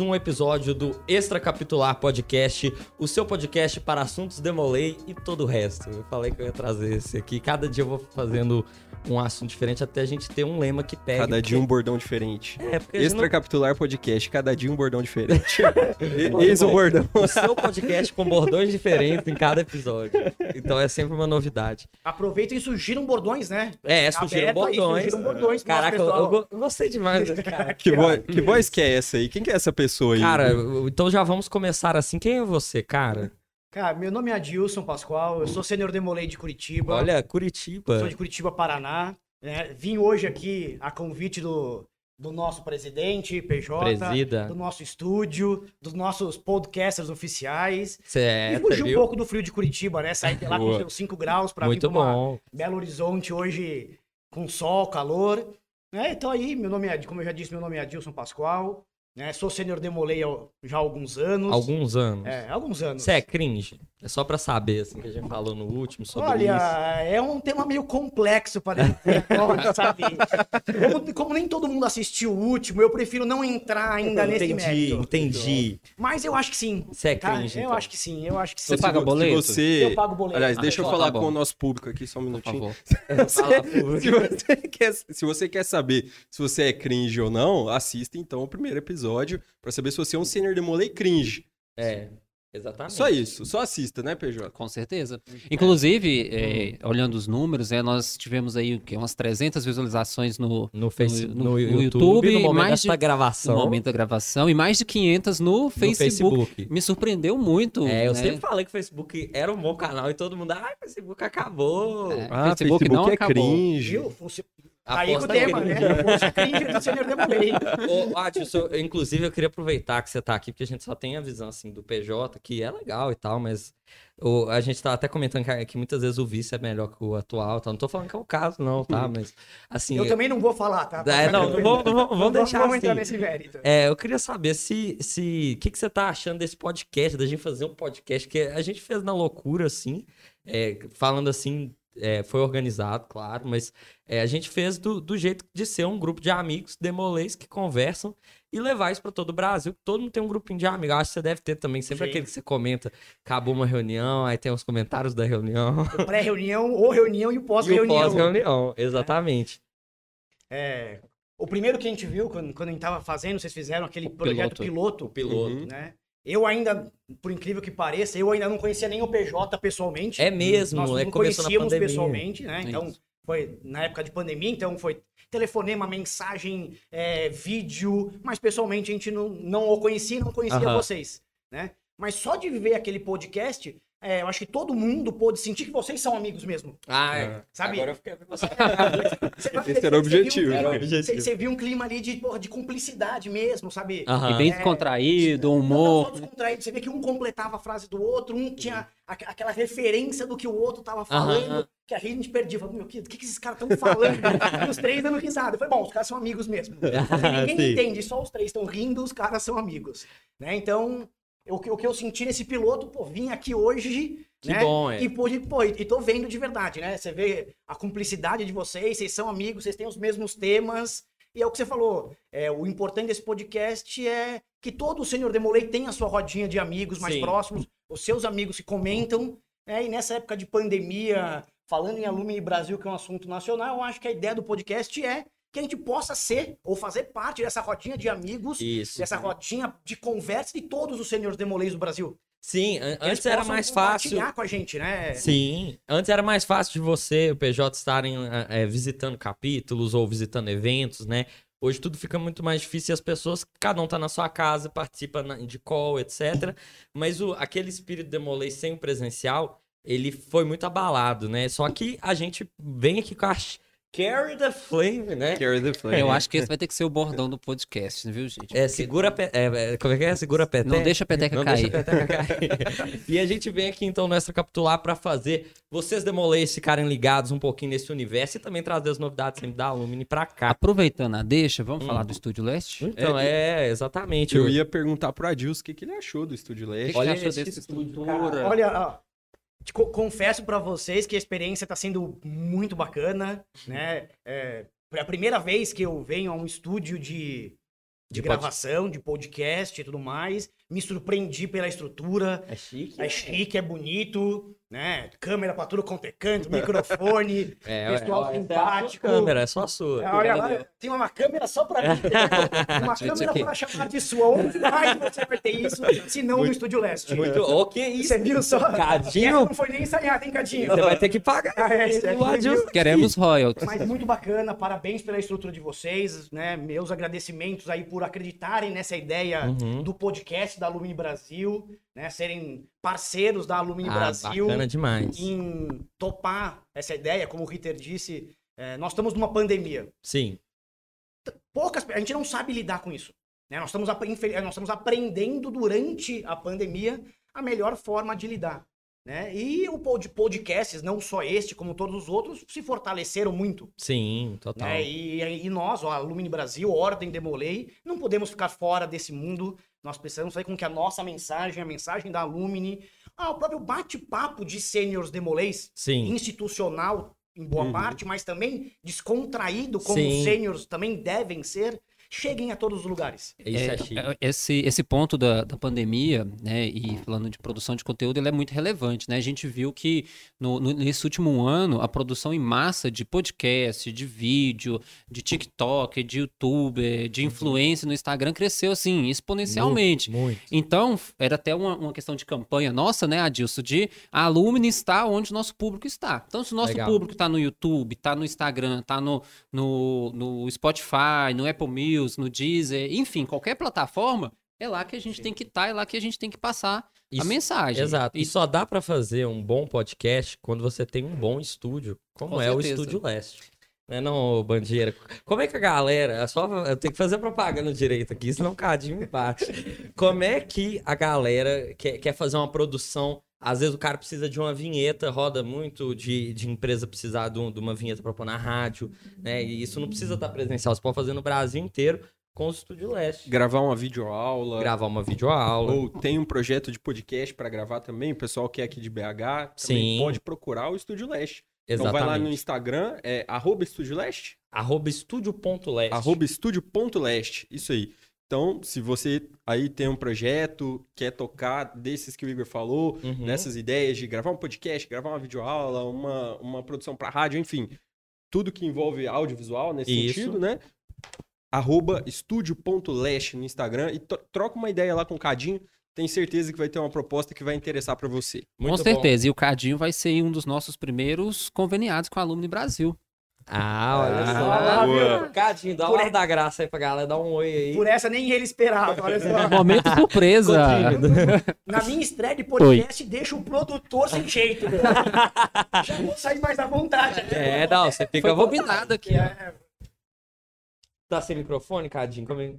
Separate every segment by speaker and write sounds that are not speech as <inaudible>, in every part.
Speaker 1: um episódio do Extra Capitular Podcast, o seu podcast para assuntos demolei e todo o resto. Eu falei que eu ia trazer esse aqui. Cada dia eu vou fazendo um assunto diferente até a gente ter um lema que pega.
Speaker 2: Cada dia um bordão diferente.
Speaker 1: É, porque a gente
Speaker 2: Extra
Speaker 1: não-
Speaker 2: Capitular Podcast, cada dia um bordão diferente. <laughs> Eis o bordão.
Speaker 1: o seu podcast com bordões diferentes em cada episódio. Então é sempre uma novidade.
Speaker 3: Aproveitem e surgiram bordões, né?
Speaker 1: É, surgiram
Speaker 3: aí,
Speaker 1: bordões.
Speaker 3: bordões
Speaker 1: Caraca, eu, eu gostei demais. cara?
Speaker 2: Que, que voz que é essa aí? Quem que é essa pessoa aí?
Speaker 1: Cara, então já vamos começar assim. Quem é você, cara?
Speaker 3: Cara, meu nome é Adilson Pascoal, eu sou sênior demolei de Curitiba.
Speaker 1: Olha, Curitiba.
Speaker 3: Sou de Curitiba, Paraná. né? Vim hoje aqui a convite do, do nosso presidente, PJ,
Speaker 1: Presida.
Speaker 3: do nosso estúdio, dos nossos podcasters oficiais. e
Speaker 1: Certo,
Speaker 3: fugir um pouco do frio de Curitiba, né? Sair de lá com
Speaker 2: Boa.
Speaker 3: seus 5 graus pra vir
Speaker 1: bom.
Speaker 3: Belo Horizonte hoje com sol, calor. É, então aí, meu nome é, como eu já disse, meu nome é Adilson Pascoal. Né? Sou sênior demolei já há alguns anos.
Speaker 1: Alguns anos.
Speaker 3: É, alguns anos.
Speaker 1: Você é cringe? É só pra saber, assim, que a gente falou no último sobre
Speaker 3: Olha,
Speaker 1: isso.
Speaker 3: é um tema meio complexo para <laughs> sabe? Como, como nem todo mundo assistiu o último, eu prefiro não entrar ainda nesse
Speaker 1: Entendi,
Speaker 3: mérito.
Speaker 1: entendi.
Speaker 3: Mas eu acho que sim.
Speaker 1: Você é
Speaker 3: tá?
Speaker 1: cringe,
Speaker 3: Eu
Speaker 1: então.
Speaker 3: acho que sim, eu acho que sim.
Speaker 4: Você paga boleto?
Speaker 2: Você...
Speaker 3: Eu pago boleto.
Speaker 2: Aliás,
Speaker 4: Ah,
Speaker 2: deixa eu
Speaker 4: tá
Speaker 2: falar
Speaker 4: bom.
Speaker 2: com o nosso público aqui só um
Speaker 4: Por
Speaker 2: minutinho.
Speaker 4: favor. <laughs>
Speaker 1: Fala, pô.
Speaker 2: se, você quer, se você quer saber se você é cringe ou não, assista então o primeiro episódio pra saber se você é um senior demolei cringe.
Speaker 1: É, exatamente.
Speaker 2: Só isso, só assista, né, PJ?
Speaker 4: Com certeza. Inclusive, é, olhando os números, é, nós tivemos aí o umas 300 visualizações no,
Speaker 1: No, face,
Speaker 4: No-
Speaker 1: no,
Speaker 4: no
Speaker 1: YouTube,
Speaker 4: YouTube,
Speaker 1: no momento
Speaker 4: mais de-
Speaker 1: gravação.
Speaker 4: no momento da gravação e mais de 500 no
Speaker 1: no
Speaker 4: Facebook.
Speaker 1: Facebook.
Speaker 4: Me surpreendeu muito.
Speaker 1: É, eu
Speaker 4: né?
Speaker 1: sempre falei que o Facebook era um bom canal e todo mundo, ah, o Facebook acabou.
Speaker 4: É.
Speaker 2: Ah,
Speaker 4: Facebook não
Speaker 2: é
Speaker 4: acabou.
Speaker 2: cringe.
Speaker 3: Tá aí com o
Speaker 1: Aposta
Speaker 3: tema, né? Poxa, cringe do demolei. <laughs>
Speaker 1: Ô, eu- inclusive eu queria aproveitar que você tá aqui, porque a gente só tem a visão assim do PJ, que é legal e tal, mas o- a gente tá até comentando que, que muitas vezes o vice é melhor que o atual, tal. Não tô falando que é o caso, não, tá? Mas assim.
Speaker 3: Eu também não vou falar, tá?
Speaker 1: É, não, não vamos, deixar
Speaker 3: vamos
Speaker 1: assim.
Speaker 3: entrar nesse mérito.
Speaker 1: É, eu queria saber se. se o que, que você tá achando desse podcast, da gente fazer um podcast que a gente fez na loucura, assim, é, falando assim. É, foi organizado, claro, mas é, a gente fez do, do jeito de ser um grupo de amigos demolês que conversam e levar isso pra todo o Brasil. que Todo mundo tem um grupinho de amigos. Acho que você deve ter também, sempre
Speaker 3: Sim.
Speaker 1: aquele que você comenta, acabou uma reunião, aí tem os comentários da reunião. <laughs>
Speaker 3: Pré-reunião, ou reunião e o
Speaker 1: e o
Speaker 3: pós-reunião.
Speaker 1: pós-reunião, exatamente.
Speaker 3: É, o primeiro que a gente viu quando, quando a gente tava fazendo, vocês fizeram aquele projeto piloto,
Speaker 1: Piloto.
Speaker 2: Uhum.
Speaker 3: né? Eu ainda, por incrível que pareça, eu ainda não conhecia nem o PJ pessoalmente.
Speaker 1: É mesmo,
Speaker 3: Nós
Speaker 1: é
Speaker 3: não
Speaker 1: na
Speaker 3: conhecíamos pessoalmente, né?
Speaker 4: É
Speaker 3: Então,
Speaker 4: isso.
Speaker 3: foi na época de pandemia, então foi telefonema, mensagem, é, vídeo, mas pessoalmente a gente não, não o conhecia, não conhecia
Speaker 1: Aham.
Speaker 3: vocês, né? Mas só de ver aquele podcast, é, eu acho que todo mundo pôde sentir que vocês são amigos mesmo.
Speaker 1: Ah,
Speaker 2: É.
Speaker 3: Sabe?
Speaker 1: Agora eu fiquei... <laughs>
Speaker 3: Você-
Speaker 2: Esse era o
Speaker 3: você viu-
Speaker 2: objetivo.
Speaker 1: Era o
Speaker 3: Você,
Speaker 1: objetivo.
Speaker 3: você viu um clima ali de, porra, de cumplicidade mesmo, sabe?
Speaker 1: Aham.
Speaker 4: E bem
Speaker 3: É,
Speaker 4: descontraído,
Speaker 3: Não,
Speaker 4: humor.
Speaker 3: não, descontraído. Você vê que um completava a frase do outro, um tinha aqu- aquela referência do que o outro tava falando,
Speaker 1: Aham.
Speaker 3: que a gente perdia. Falava, meu, o que, o que que esses caras estão falando? <laughs> e os três dando risada. Eu falei, bom, os caras são amigos mesmo. <laughs> Ninguém
Speaker 1: Sim.
Speaker 3: entende, só os três estão rindo, os caras são amigos. Né? Então, o que, o que eu senti nesse piloto, pô, vim aqui hoje.
Speaker 1: Que
Speaker 3: né?
Speaker 1: bom, é.
Speaker 3: E, pô, e e tô vendo de verdade, né? Você vê a cumplicidade de vocês, vocês são amigos, vocês têm os mesmos temas. E é o que você falou. É, o importante desse podcast é que todo o Senhor Demolei tem a sua rodinha de amigos mais
Speaker 1: Sim.
Speaker 3: próximos, os seus amigos que comentam. né? E nessa época de pandemia, falando em Alumni Brasil, que é um assunto nacional, eu acho que a ideia do podcast é que a gente possa ser ou fazer parte dessa rodinha de amigos,
Speaker 1: Isso.
Speaker 3: dessa rodinha de conversa de todos os senhores demoleis do Brasil.
Speaker 1: Sim, an-
Speaker 3: Que
Speaker 1: antes era mais fácil.
Speaker 3: com a gente, né?
Speaker 1: Sim, antes era mais fácil de você e o PJ estarem eh, visitando capítulos ou visitando eventos, né? Hoje tudo fica muito mais difícil e as pessoas, cada um tá na sua casa, participa na- de call, etc. Mas o, aquele espírito demolei sem o presencial, ele foi muito abalado, né? Só que a gente vem aqui com a Carry the Flame, né?
Speaker 2: Carry the flame.
Speaker 4: Eu acho que esse vai ter que ser o bordão do podcast, viu, gente?
Speaker 1: É, segura a pe... é, é, como é que é? Segura a peteca.
Speaker 4: Não deixa a peteca
Speaker 1: Não
Speaker 4: cair.
Speaker 1: deixa a peteca cair. <laughs> e a gente vem aqui então nessa capitular para fazer vocês demolês ficarem ligados um pouquinho nesse universo e também trazer as novidades sempre da Alumni pra cá.
Speaker 4: Aproveitando a deixa, vamos
Speaker 1: Hum.
Speaker 4: falar do Estúdio Leste?
Speaker 1: Então, é, exatamente.
Speaker 2: Eu ia perguntar pro Adilson o que, que ele achou do Estúdio
Speaker 4: que,
Speaker 2: Leste.
Speaker 4: que
Speaker 1: Olha
Speaker 4: você achou
Speaker 1: esse
Speaker 4: desse
Speaker 1: estúdio,
Speaker 4: estrutura?
Speaker 1: cara.
Speaker 3: Olha, ó, confesso pra vocês que a experiência tá sendo muito bacana, né? É, é a primeira vez que eu venho a um estúdio de, de,
Speaker 1: De pod-
Speaker 3: gravação, de podcast e tudo mais. Me surpreendi pela estrutura.
Speaker 1: É chique.
Speaker 3: É chique, é bonito, né? Câmera pra tudo quanto é canto, microfone. <laughs>
Speaker 1: É,
Speaker 3: Pessoal
Speaker 1: é,
Speaker 3: simpático.
Speaker 1: É câmera, é só a sua.
Speaker 3: É, Olha lá, tem uma câmera só pra mim. <laughs> Uma
Speaker 4: Gente,
Speaker 3: câmera
Speaker 4: aqui.
Speaker 3: pra chamar de sua. Onde mais você vai ter isso, se não no Estúdio Leste?
Speaker 1: Muito. O que isso?
Speaker 3: Você viu só?
Speaker 1: Cadinho?
Speaker 3: Essa não foi nem ensaiada, hein, Cadinho?
Speaker 1: Você vai ter que pagar.
Speaker 3: Ah, é,
Speaker 1: Adilson.
Speaker 4: Queremos royalties.
Speaker 3: Mas muito bacana, parabéns pela estrutura de vocês, né? Meus agradecimentos aí por acreditarem nessa ideia
Speaker 1: Uhum.
Speaker 3: do podcast da Alumni Brasil, né? Serem parceiros da Alumni
Speaker 1: Ah,
Speaker 3: Brasil em topar essa ideia, como o Ritter disse, é, nós estamos numa pandemia.
Speaker 1: Sim.
Speaker 3: Poucas, a gente não sabe lidar com isso. Né? Nós, estamos, infel- nós estamos aprendendo durante a pandemia a melhor forma de lidar. Né? E o pod- podcasts, não só este, como todos os outros, se fortaleceram muito.
Speaker 1: Sim, total.
Speaker 3: Né? E, e nós, ó, a Lumine Brasil, Ordem Demolei, não podemos ficar fora desse mundo. Nós precisamos fazer com que a nossa mensagem, a mensagem da Lumine, ah, o próprio bate-papo de sêniores Demoleis,
Speaker 1: Sim.
Speaker 3: institucional em boa
Speaker 2: Uhum.
Speaker 3: parte, mas também descontraído, como
Speaker 1: Sim.
Speaker 3: os sêniores também devem ser, cheguem a todos os lugares.
Speaker 1: É,
Speaker 4: É, é, esse, esse ponto da, da pandemia, né, e falando de produção de conteúdo, ele é muito relevante, né? A gente viu que no, no- nesse último ano, a produção em massa de podcast, de vídeo, de TikTok, de YouTube, de influência no Instagram cresceu, assim, exponencialmente.
Speaker 1: Muito.
Speaker 4: Então, era até uma, uma questão de campanha nossa, né, Adilson, de a Alumni está onde o nosso público está. Então, se o nosso
Speaker 1: Legal.
Speaker 4: público está no YouTube, está no Instagram, está no, no, no Spotify, no Apple Music, no Deezer, enfim, qualquer plataforma, é lá que a gente tem que estar, é lá que a gente tem que passar a
Speaker 1: Isso-
Speaker 4: mensagem.
Speaker 1: Exato. E só dá pra fazer um bom podcast quando você tem um bom estúdio, como
Speaker 4: Com
Speaker 1: é o
Speaker 4: certeza.
Speaker 1: Estúdio Leste. Não é não, Bandeira? Como é que a galera... É só, eu tenho que fazer propaganda direito aqui, senão o Cadinho me bate. Como é que a galera quer, quer fazer uma produção... Às vezes o cara precisa de uma vinheta, roda muito de, de empresa precisar de, um- uma vinheta pra pôr na rádio, né? E isso não precisa estar presencial, você pode fazer no Brasil inteiro com o Estúdio Leste.
Speaker 2: Gravar uma videoaula.
Speaker 1: Gravar uma videoaula.
Speaker 2: Ou tem um projeto de podcast para gravar também, o pessoal que é aqui de BH também
Speaker 1: Sim.
Speaker 2: pode procurar o Estúdio Leste.
Speaker 1: Exatamente.
Speaker 2: Então vai lá no Instagram, é arroba Estúdio Leste,
Speaker 1: Arroba estúdio.leste.
Speaker 2: arroba estúdio.leste, isso aí. Então, se você aí tem um projeto, quer tocar desses que o Igor falou,
Speaker 1: Uhum.
Speaker 2: nessas ideias de gravar um podcast, gravar uma videoaula, uma, uma produção para rádio, enfim, tudo que envolve audiovisual nesse
Speaker 1: Isso.
Speaker 2: sentido, né? Arroba estúdio.leste no Instagram e tro- troca uma ideia lá com o Cadinho. Tenho certeza que vai ter uma proposta que vai interessar para você.
Speaker 1: Muito
Speaker 4: Com
Speaker 1: bom.
Speaker 4: certeza. E o Cadinho vai ser um dos nossos primeiros conveniados com a Alumni Brasil.
Speaker 1: Ah, olha
Speaker 2: Olha
Speaker 1: só.
Speaker 3: boa.
Speaker 1: Cadinho, dá uma da graça aí pra galera, dá um oi aí.
Speaker 3: Por essa nem ele esperava, olha só. <laughs>
Speaker 4: Momento surpresa.
Speaker 3: Na minha estreia de podcast, deixa o produtor sem jeito. Já vou sair mais à vontade. né?
Speaker 1: É, não, você fica
Speaker 4: combinado aqui.
Speaker 3: É,
Speaker 1: Tá sem microfone, Cadinho? Como é?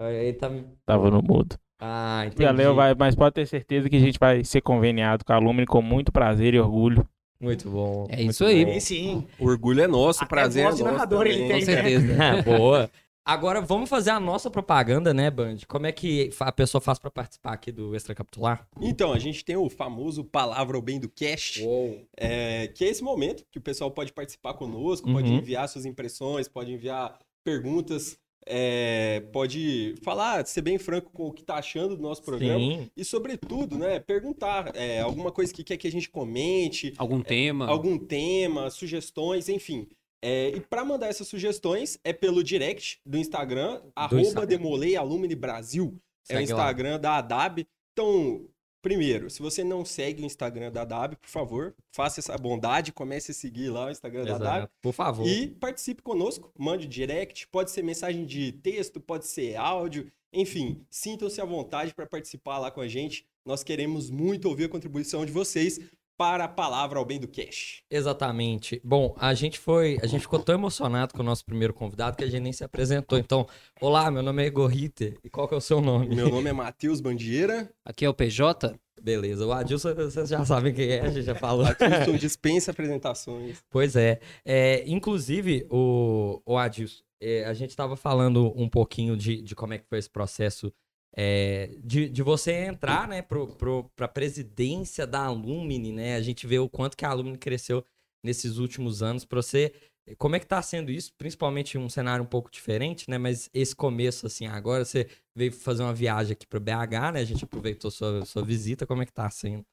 Speaker 1: Aí tá...
Speaker 5: Tava no mudo.
Speaker 1: Ah, entendi.
Speaker 5: Galera, vai, mas pode ter certeza que a gente vai ser conveniado com a Alumni com muito prazer e orgulho.
Speaker 1: Muito bom.
Speaker 4: É
Speaker 1: muito
Speaker 4: isso aí.
Speaker 1: bom.
Speaker 3: sim.
Speaker 2: O orgulho é nosso, o
Speaker 3: Até
Speaker 2: prazer
Speaker 3: voz
Speaker 2: é
Speaker 3: de
Speaker 2: nosso.
Speaker 3: narrador ele tem.
Speaker 4: Com certeza. <laughs>
Speaker 1: Ah, boa. Agora vamos fazer a nossa propaganda, né, Band? Como é que a pessoa faz pra participar aqui do Extra Capitular?
Speaker 2: Então, a gente tem o famoso Palavra ao Bem do Cast,
Speaker 1: Uou.
Speaker 2: é, que é esse momento que o pessoal pode participar conosco, pode
Speaker 1: Uhum.
Speaker 2: enviar suas impressões, pode enviar perguntas, é, pode falar, ser bem franco com o que tá achando do nosso programa.
Speaker 1: Sim.
Speaker 2: E, sobretudo, né, perguntar é, alguma coisa que quer que a gente comente,
Speaker 4: Algum tema?
Speaker 2: algum tema, sugestões, enfim. É, e para mandar essas sugestões é pelo direct do Instagram, arroba
Speaker 1: Instagram.
Speaker 2: Demolei Alumni Brasil. É o
Speaker 1: Segue lá.
Speaker 2: Instagram da ADAB. Então, primeiro, se você não segue o Instagram da ADAB, por favor, faça essa bondade, comece a seguir lá o Instagram da ADAB.
Speaker 1: Exato. Por favor.
Speaker 2: E participe conosco, mande direct, pode ser mensagem de texto, pode ser áudio, enfim, sintam-se à vontade para participar lá com a gente. Nós queremos muito ouvir a contribuição de vocês para a palavra ao bem do cash.
Speaker 1: Exatamente. Bom, a gente foi, a gente ficou tão emocionado com o nosso primeiro convidado que a gente nem se apresentou. Então, olá, meu nome é Igor Ritter. E qual que é o seu nome?
Speaker 2: Meu nome é Matheus Bandieira.
Speaker 4: Aqui é o PJ.
Speaker 1: Beleza. O Adilson, vocês já sabem quem é, a gente já falou.
Speaker 2: Adilson dispensa apresentações.
Speaker 1: Pois é. É, inclusive, o, o Adilson, é, a gente estava falando um pouquinho de, de como é que foi esse processo é, de, de você entrar né, pro, pra presidência da Alumni, né? A gente vê o quanto que a Alumni cresceu nesses últimos anos para você Como é que tá sendo isso? Principalmente um cenário um pouco diferente, né? Mas esse começo, assim, agora você veio fazer uma viagem aqui para BH, né? A gente aproveitou sua, sua visita. Como é que tá sendo?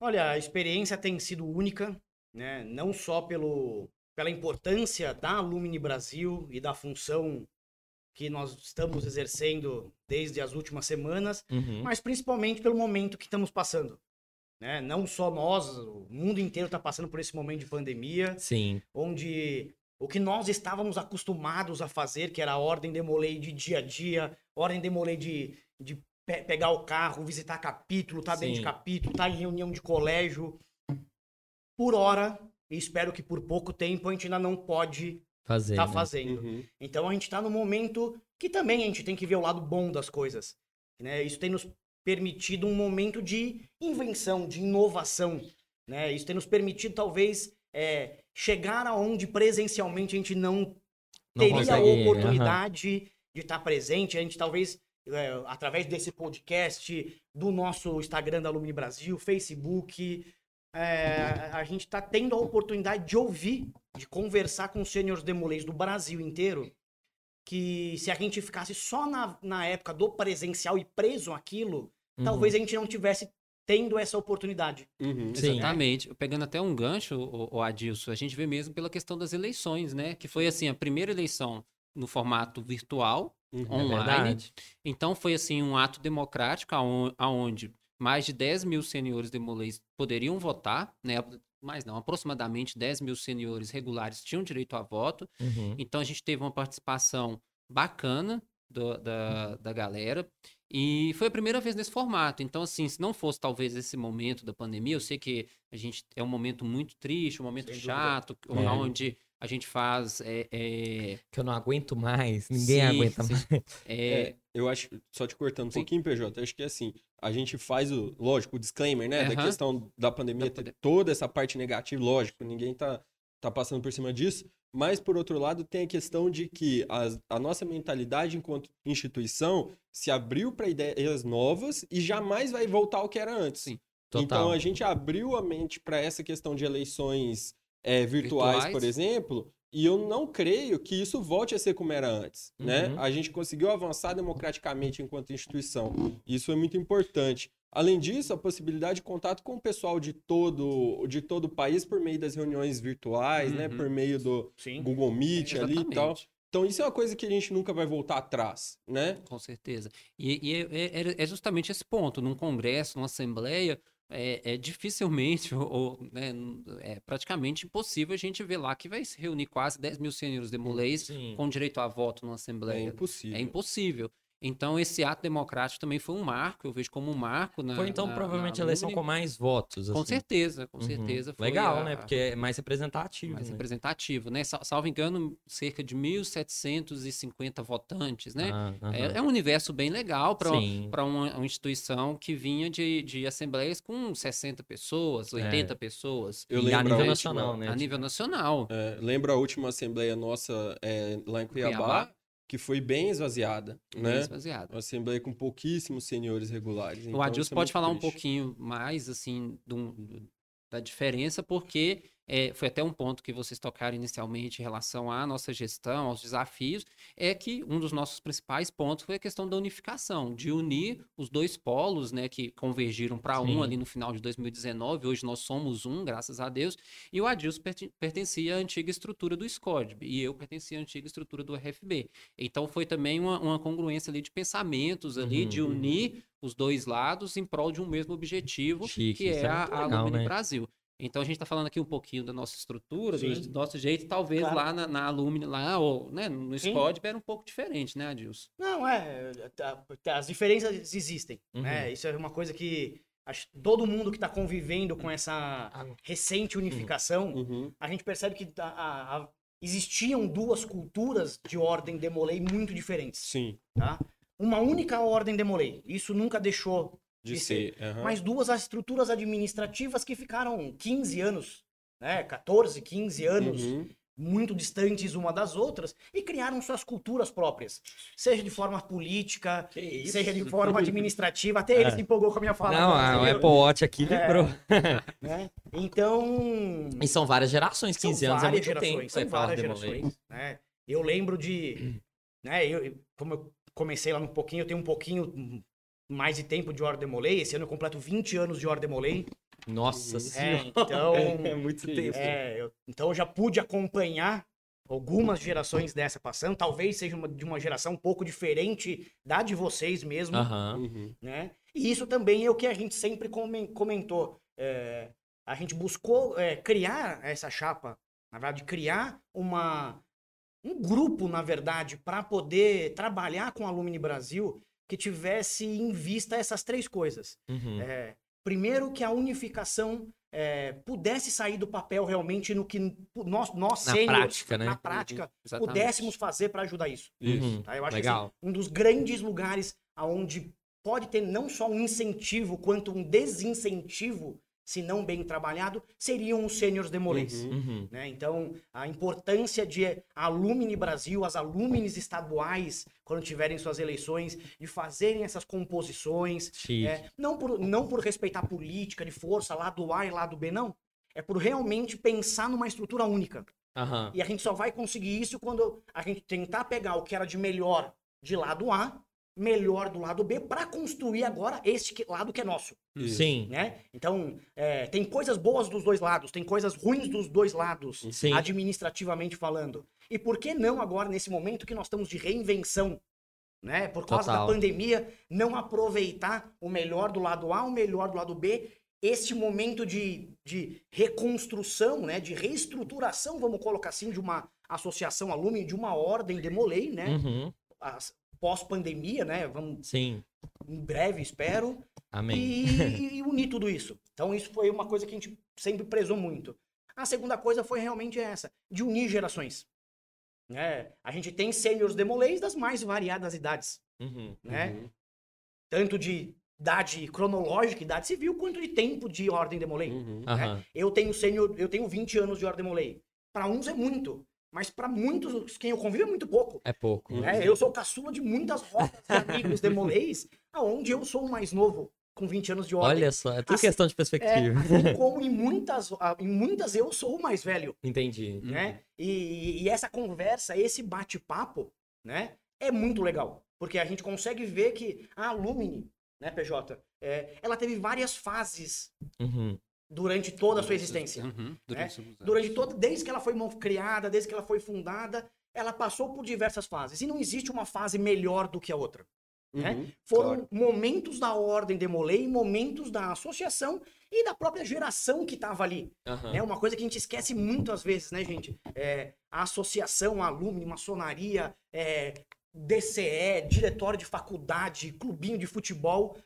Speaker 3: Olha, a experiência tem sido única, né? Não só pelo, pela importância da Alumni Brasil e da função que nós estamos exercendo desde as últimas semanas,
Speaker 1: Uhum.
Speaker 3: mas principalmente pelo momento que estamos passando. Né? Não só nós, o mundo inteiro está passando por esse momento de pandemia,
Speaker 1: Sim.
Speaker 3: onde o que nós estávamos acostumados a fazer, que era a ordem demolei de dia a dia, ordem demolei de, de pe- pegar o carro, visitar capítulo, tá dentro de capítulo, tá em reunião de colégio, por hora, e espero que por pouco tempo a gente ainda não pode Estar
Speaker 1: né?
Speaker 3: fazendo.
Speaker 2: Uhum.
Speaker 3: Então a gente está no momento que também a gente tem que ver o lado bom das coisas. Né? Isso tem nos permitido um momento de invenção, de inovação. Né? Isso tem nos permitido, talvez, é, chegar aonde presencialmente a gente não
Speaker 1: Não
Speaker 3: teria
Speaker 1: consegue,
Speaker 3: a oportunidade de estar presente. A gente talvez, é, através desse podcast, do nosso Instagram da Alumni Brasil, Facebook, é, a gente está tendo a oportunidade de ouvir, de conversar com os sêniores demolês do Brasil inteiro, que se a gente ficasse só na, na época do presencial e preso àquilo,
Speaker 1: Uhum.
Speaker 3: talvez a gente não tivesse tendo essa oportunidade.
Speaker 2: Uhum.
Speaker 1: Sim.
Speaker 4: Exatamente. Pegando até um gancho, o, o Adilson, a gente vê mesmo pela questão das eleições, né? Que foi assim, a primeira eleição no formato virtual,
Speaker 2: Uhum.
Speaker 1: É
Speaker 4: online.
Speaker 1: verdade.
Speaker 4: Então foi assim um ato democrático aon- aonde mais de 10 mil senhores demolês poderiam votar, né? Mais não, aproximadamente 10 mil senhores regulares tinham direito a voto.
Speaker 1: Uhum.
Speaker 4: Então a gente teve uma participação bacana do- da, da galera. E foi a primeira vez nesse formato. Então, assim, se não fosse talvez esse momento da pandemia, eu sei que a gente é um momento muito triste, um momento chato,
Speaker 1: É.
Speaker 4: onde a gente faz. é, é,
Speaker 1: Que eu não aguento mais. Ninguém
Speaker 4: Sim,
Speaker 1: aguenta
Speaker 4: sim.
Speaker 1: mais.
Speaker 4: é,
Speaker 2: É, eu acho, só te cortando um
Speaker 4: Sim.
Speaker 2: pouquinho, PJ, acho que assim, a gente faz o, lógico, o disclaimer, né, da questão da pandemia,
Speaker 4: Da
Speaker 2: toda essa parte negativa, lógico, ninguém tá, tá passando por cima disso, mas por outro lado tem a questão de que as- a, nossa mentalidade enquanto instituição se abriu para ideias novas e jamais vai voltar ao que era antes.
Speaker 4: Sim.
Speaker 1: Total.
Speaker 2: Então a gente abriu a mente para essa questão de eleições é, virtuais,
Speaker 4: Virtuais.
Speaker 2: por exemplo, e eu não creio que isso volte a ser como era antes, né?
Speaker 1: Uhum.
Speaker 2: A gente conseguiu avançar democraticamente enquanto instituição. Isso é muito importante. Além disso, a possibilidade de contato com o pessoal de todo, de todo o país por meio das reuniões virtuais, né?
Speaker 4: Uhum.
Speaker 2: Por meio do
Speaker 3: Sim.
Speaker 2: Google Meet ali e tal. Então, isso é uma coisa que a gente nunca vai voltar atrás, né?
Speaker 4: Com certeza. E, e é, é- é justamente esse ponto. Num congresso, numa assembleia, é, é dificilmente, <laughs> ou, ou, né, é praticamente impossível a gente ver lá que vai se reunir quase 10 mil senhores demolês
Speaker 1: Sim.
Speaker 4: com direito a voto numa
Speaker 2: É
Speaker 4: assembleia.
Speaker 2: impossível.
Speaker 4: É impossível. Então, esse ato democrático também foi um marco, eu vejo como um marco na.
Speaker 1: Foi então
Speaker 4: na-
Speaker 1: provavelmente
Speaker 4: na
Speaker 1: a eleição com mais votos.
Speaker 4: Com
Speaker 1: assim.
Speaker 4: certeza, com
Speaker 1: Uhum.
Speaker 4: certeza. Foi
Speaker 1: Legal,
Speaker 4: a-
Speaker 1: né? Porque é mais representativo.
Speaker 4: mais
Speaker 1: né?
Speaker 4: representativo, né? Sal- Salvo engano, cerca de 1.750 votantes, né?
Speaker 1: Ah, aham.
Speaker 4: É, é um universo bem legal para uma, uma instituição que vinha de, de assembleias com 60 pessoas, 80 pessoas,
Speaker 2: Eu
Speaker 1: E
Speaker 2: lembro
Speaker 1: a nível
Speaker 2: última-
Speaker 1: nacional, né?
Speaker 4: a nível nacional.
Speaker 2: É, lembro a última assembleia nossa é, lá em Cuiabá,
Speaker 4: Cuiabá.
Speaker 2: Que foi bem esvaziada,
Speaker 4: bem
Speaker 2: né?
Speaker 4: esvaziado.
Speaker 2: Uma assembleia com pouquíssimos senhores regulares.
Speaker 4: o
Speaker 2: então
Speaker 4: Adilson
Speaker 2: isso é
Speaker 4: pode falar um
Speaker 2: triste.
Speaker 4: pouquinho mais, assim, do- da diferença, porque é, foi até um ponto que vocês tocaram inicialmente em relação à nossa gestão, aos desafios, é que um dos nossos principais pontos foi a questão da unificação, de unir os dois polos, né, que convergiram para um ali no final de 2019, hoje nós somos um, graças a Deus, e o Adilson perten- pertencia à antiga estrutura do SCODB, e eu pertencia à antiga estrutura do RFB. Então foi também uma, uma congruência ali de pensamentos ali,
Speaker 1: Uhum.
Speaker 4: de unir os dois lados em prol de um mesmo objetivo,
Speaker 1: Chique,
Speaker 4: que é
Speaker 1: é
Speaker 4: a,
Speaker 1: muito
Speaker 4: a
Speaker 1: legal,
Speaker 4: Alumni
Speaker 1: né?
Speaker 4: Brasil. Então a gente está falando aqui um pouquinho da nossa estrutura, do, do nosso jeito, talvez
Speaker 3: Claro.
Speaker 4: lá na, na Alumni, lá, ou né, no. SCODB era um pouco diferente, né, Adilson?
Speaker 3: Não, é. tá- tá, As diferenças existem.
Speaker 1: Uhum.
Speaker 3: Né? Isso é uma coisa que acho todo mundo que está convivendo com essa
Speaker 1: Ah,
Speaker 3: recente unificação,
Speaker 2: Uhum.
Speaker 3: a gente percebe que a- a- a- existiam duas culturas de ordem demolei muito diferentes.
Speaker 2: Sim,
Speaker 3: Tá? Uma única ordem demolei. Isso nunca deixou
Speaker 2: de,
Speaker 3: De
Speaker 2: ser. aham.
Speaker 3: mas duas estruturas administrativas que ficaram 15 anos, né? 14, 15 anos
Speaker 2: Uhum.
Speaker 3: muito distantes uma das outras e criaram suas culturas próprias. Seja de forma política, seja de forma administrativa. Até ele
Speaker 1: É.
Speaker 3: se empolgou com a minha fala.
Speaker 1: Não, o
Speaker 3: entendeu?
Speaker 1: Apple Watch aqui
Speaker 3: É.
Speaker 1: vibrou. <laughs>
Speaker 3: né? Então,
Speaker 1: E são várias gerações,
Speaker 3: são
Speaker 1: 15 anos é muito
Speaker 3: gerações,
Speaker 1: tempo.
Speaker 3: são várias gerações, né? Eu lembro de, né, eu, eu- como eu comecei lá um pouquinho, eu tenho um pouquinho mais de tempo de Hora Demolay, esse ano eu completo 20 anos de Hora Demolay,
Speaker 1: Nossa
Speaker 3: é,
Speaker 1: senhora.
Speaker 3: então, <laughs>
Speaker 2: É muito tempo.
Speaker 3: é, eu- então eu já pude acompanhar algumas gerações dessa passando, talvez seja uma, de uma geração um pouco diferente da de vocês mesmo.
Speaker 2: Uhum.
Speaker 3: né? E isso também é o que a gente sempre comen- comentou. É, a gente buscou é, criar essa chapa, na verdade, criar uma, um grupo, na verdade, para poder trabalhar com a Alumni Brasil que tivesse em vista essas três coisas.
Speaker 1: Uhum.
Speaker 3: É, primeiro, que a unificação é, pudesse sair do papel realmente no que nós, nós
Speaker 1: Na
Speaker 3: sêniores,
Speaker 1: prática, né?
Speaker 3: na prática,
Speaker 4: Exatamente.
Speaker 3: pudéssemos fazer para ajudar isso.
Speaker 1: Uhum.
Speaker 3: Tá? Eu acho
Speaker 1: Legal.
Speaker 3: Assim, um dos grandes lugares aonde pode ter não só um incentivo, quanto um desincentivo, se não bem trabalhado, seriam os sêniores demolês.
Speaker 2: Uhum.
Speaker 1: Uhum.
Speaker 3: Né? Então, a importância de Alumni Brasil, as alumnes estaduais, quando tiverem suas eleições, de fazerem essas composições, é, não, por, não por respeitar a política de força, lado A e lado B, não. É por realmente pensar numa estrutura única.
Speaker 1: Aham.
Speaker 3: E a gente só vai conseguir isso quando a gente tentar pegar o que era de melhor de lado A, melhor do lado B, para construir agora este que- lado que é nosso,
Speaker 1: Sim.
Speaker 3: né? Então, é, tem coisas boas dos dois lados, tem coisas ruins dos dois lados,
Speaker 1: Sim.
Speaker 3: administrativamente falando. E por que não agora, nesse momento que nós estamos de reinvenção, né? Por causa
Speaker 1: Total.
Speaker 3: da pandemia, não aproveitar o melhor do lado A, o melhor do lado B, este momento de, de reconstrução, né? De reestruturação, vamos colocar assim, de uma associação alumni, de uma ordem Demolei, né?
Speaker 1: Uhum.
Speaker 3: As- Pós-pandemia, né? Vamos
Speaker 1: Sim.
Speaker 3: em breve, espero
Speaker 1: Amém.
Speaker 3: e, e unir tudo isso. Então, isso foi uma coisa que a gente sempre prezou muito. A segunda coisa foi realmente essa, de unir gerações. Né? A gente tem sêniores demolês das mais variadas idades,
Speaker 1: Uhum.
Speaker 3: né? Tanto de idade cronológica, idade civil, quanto de tempo de ordem demolei.
Speaker 2: Uhum.
Speaker 1: Aham.
Speaker 3: Eu tenho sênior, eu tenho 20 anos de ordem demolei. Para uns é muito, mas para muitos, quem eu convivo é muito pouco.
Speaker 1: É pouco.
Speaker 3: né? Eu sou caçula de muitas rodas de amigos demoleis, aonde eu sou o mais novo, com 20 anos de ordem.
Speaker 1: Olha só, é tudo
Speaker 3: Assim-
Speaker 1: questão de
Speaker 3: É,
Speaker 1: perspectiva.
Speaker 3: assim como em muitas, ah, em muitas eu sou o mais velho,
Speaker 1: Entendi.
Speaker 3: né? E, e essa conversa, esse bate-papo, né? É muito legal. Porque a gente consegue ver que a Lumine, né, PJ, é, ela teve várias fases
Speaker 1: Uhum.
Speaker 3: Durante toda a sua existência.
Speaker 4: Uhum, durante anos.
Speaker 3: Durante toda, desde que ela foi criada, desde que ela foi fundada, ela passou por diversas fases. E não existe uma fase melhor do que a outra. né?
Speaker 2: Uhum.
Speaker 3: Foram
Speaker 2: claro.
Speaker 3: momentos da Ordem Demolei, momentos da associação e da própria geração que estava ali.
Speaker 1: Aham.
Speaker 3: É uma coisa que a gente esquece muito às vezes, né, gente? É, a associação, alumni, maçonaria, é, DCE, diretório de faculdade, clubinho de futebol.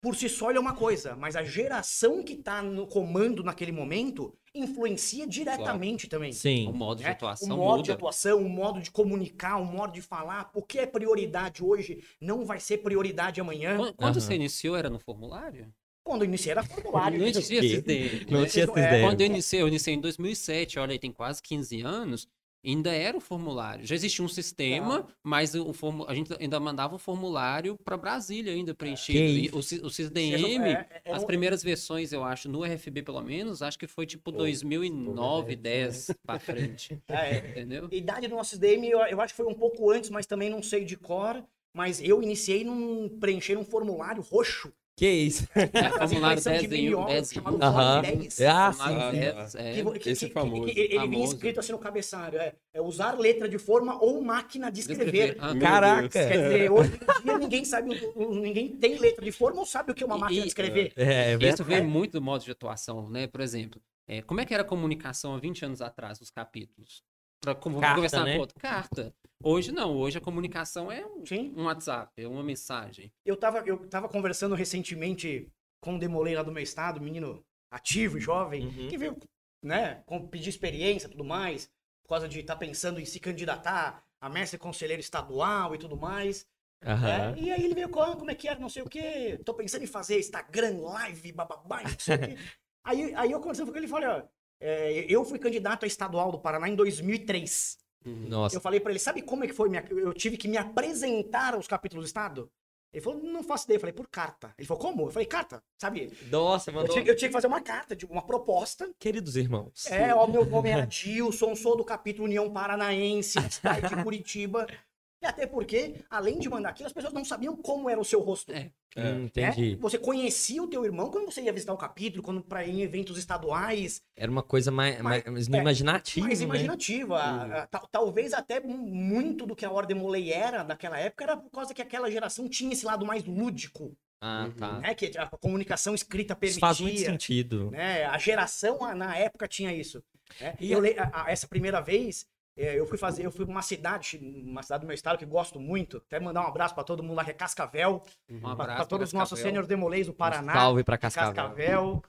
Speaker 3: Por si só ele é uma coisa, mas a geração que está no comando naquele momento influencia diretamente também.
Speaker 4: O
Speaker 1: Sim.
Speaker 4: modo de
Speaker 3: né?
Speaker 4: atuação
Speaker 3: o modo
Speaker 4: muda.
Speaker 3: de atuação, o modo de comunicar, o modo de falar, o que é prioridade hoje não vai ser prioridade amanhã.
Speaker 4: Quando, quando
Speaker 1: Aham.
Speaker 4: você iniciou, era no formulário?
Speaker 3: Quando eu iniciei era formulário.
Speaker 4: Não existia? SDM.
Speaker 1: Não tinha
Speaker 3: É,
Speaker 1: essa
Speaker 4: Quando eu iniciei, eu iniciei em 2007, olha aí, tem quase 15 anos, ainda era o formulário. Já existia um sistema, mas o formu- a gente ainda mandava o formulário para Brasília ainda preenchido. O, ci- o CISDM,
Speaker 3: É, é, é
Speaker 4: as primeiras versões, eu acho, no RFB pelo menos, acho que foi tipo 2009, 10 para frente. <laughs>
Speaker 3: é,
Speaker 4: Entendeu?
Speaker 3: A idade do nosso SDM, eu, eu acho que foi um pouco antes, mas também não sei de cor. Mas eu iniciei num preencher um formulário roxo.
Speaker 1: Que isso?
Speaker 4: É, formulário
Speaker 3: impressão de
Speaker 4: 10 em 1,
Speaker 3: minhoca,
Speaker 4: 10 em 1.
Speaker 3: chamado
Speaker 1: Aham.
Speaker 3: Form 10.
Speaker 1: Ah,
Speaker 4: Formulário
Speaker 1: sim.
Speaker 4: 10, é.
Speaker 3: Que vo- que-
Speaker 2: esse é
Speaker 3: que-
Speaker 2: famoso.
Speaker 3: que- que ele vinha
Speaker 4: Famoso.
Speaker 3: escrito assim no cabeçalho: é, é usar letra de forma ou máquina de escrever.
Speaker 4: Ah,
Speaker 1: Caraca.
Speaker 3: Quer dizer, hoje em dia <laughs> ninguém sabe, ninguém tem letra de forma ou sabe o que é uma
Speaker 4: E-
Speaker 3: máquina de
Speaker 4: e-
Speaker 3: escrever.
Speaker 1: É, é
Speaker 4: Isso veio muito do modo de atuação, né? Por exemplo, é, como é que era a comunicação há 20 anos atrás, os capítulos?
Speaker 1: Carta,
Speaker 4: conversar
Speaker 1: né?
Speaker 4: com outro? Carta. Hoje não, hoje a comunicação é um,
Speaker 3: Sim.
Speaker 4: um WhatsApp, é uma mensagem.
Speaker 3: Eu tava, eu tava conversando recentemente com o Demolei lá do meu estado, menino ativo e jovem,
Speaker 1: Uhum.
Speaker 3: que veio, né, pedir experiência e tudo mais, por causa de estar pensando em se candidatar a mestre conselheiro estadual e tudo mais.
Speaker 1: Aham.
Speaker 3: né? E aí ele veio com, ah, como é que era, não sei o quê, tô pensando em fazer Instagram, live, bababá, não sei o quê. <laughs> Aí, aí eu conversando com ele e falei, ó, é, eu fui candidato a estadual do Paraná em 2003.
Speaker 1: Nossa.
Speaker 3: Eu falei pra ele, sabe como é que foi? Minha... Eu tive que me apresentar aos capítulos do estado? Ele falou, não faço ideia. Eu falei, por carta. Ele falou, como? Eu falei, carta, sabe?
Speaker 1: Nossa,
Speaker 3: Eu
Speaker 1: mandou.
Speaker 3: tinha, eu tinha que fazer uma carta, tipo, uma proposta.
Speaker 1: Queridos irmãos.
Speaker 3: É, ó, meu nome é Adilson, sou do capítulo União Paranaense, cidade de Curitiba. <laughs> E até porque, além de mandar aquilo, as pessoas não sabiam como era o seu rosto.
Speaker 4: É.
Speaker 1: Hum,
Speaker 3: né?
Speaker 1: entendi.
Speaker 3: Você conhecia o teu irmão quando você ia visitar o capítulo, quando para ir em eventos estaduais,
Speaker 1: Era uma coisa mais, mais, no
Speaker 3: é,
Speaker 1: imaginativo,
Speaker 3: mais
Speaker 1: né?
Speaker 3: imaginativa. Tal- talvez até muito do que a Ordem Molay era naquela época era por causa que aquela geração tinha esse lado mais lúdico,
Speaker 1: Ah,
Speaker 2: Uhum.
Speaker 1: tá.
Speaker 3: né? Que a comunicação escrita
Speaker 1: Isso faz muito
Speaker 3: permitia.
Speaker 1: sentido.
Speaker 3: né? A geração na época tinha isso. né?
Speaker 1: E
Speaker 3: Eu
Speaker 1: a-
Speaker 3: a- essa primeira vez, é, eu fui fazer, eu fui pra uma cidade, uma cidade do meu estado que gosto muito. Até mandar um abraço pra todo mundo lá que é Cascavel,
Speaker 4: Um
Speaker 3: pra-
Speaker 4: abraço
Speaker 3: pra todos os nossos sênior demolês do Paraná.
Speaker 1: Salve pra Cascavel.
Speaker 3: Cascavel.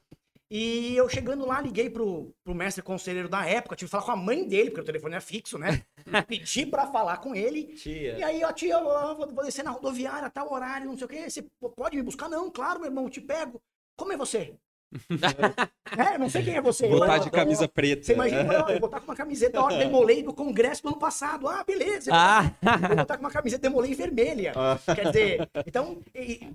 Speaker 3: E eu chegando lá, liguei pro, pro mestre conselheiro da época, tive que falar com a mãe dele, porque o telefone é fixo, né? <laughs> Pedi pra falar com ele. E
Speaker 1: Tia.
Speaker 3: aí, ó, tia, eu vou, vou descer na rodoviária, tal horário, não sei o quê. Você pode me buscar? Não, claro, meu irmão, eu te pego. Como é você? É, não sei quem é você.
Speaker 2: Botar
Speaker 3: Eu-
Speaker 2: de
Speaker 3: eu-
Speaker 2: camisa preta.
Speaker 3: Você imagina, eu, vou estar com uma camiseta da Ordem Demolei do Congresso do ano passado. Ah, beleza.
Speaker 1: Ah,
Speaker 3: eu vou estar com uma camiseta Demolei vermelha.
Speaker 2: Ah.
Speaker 3: Quer dizer, então,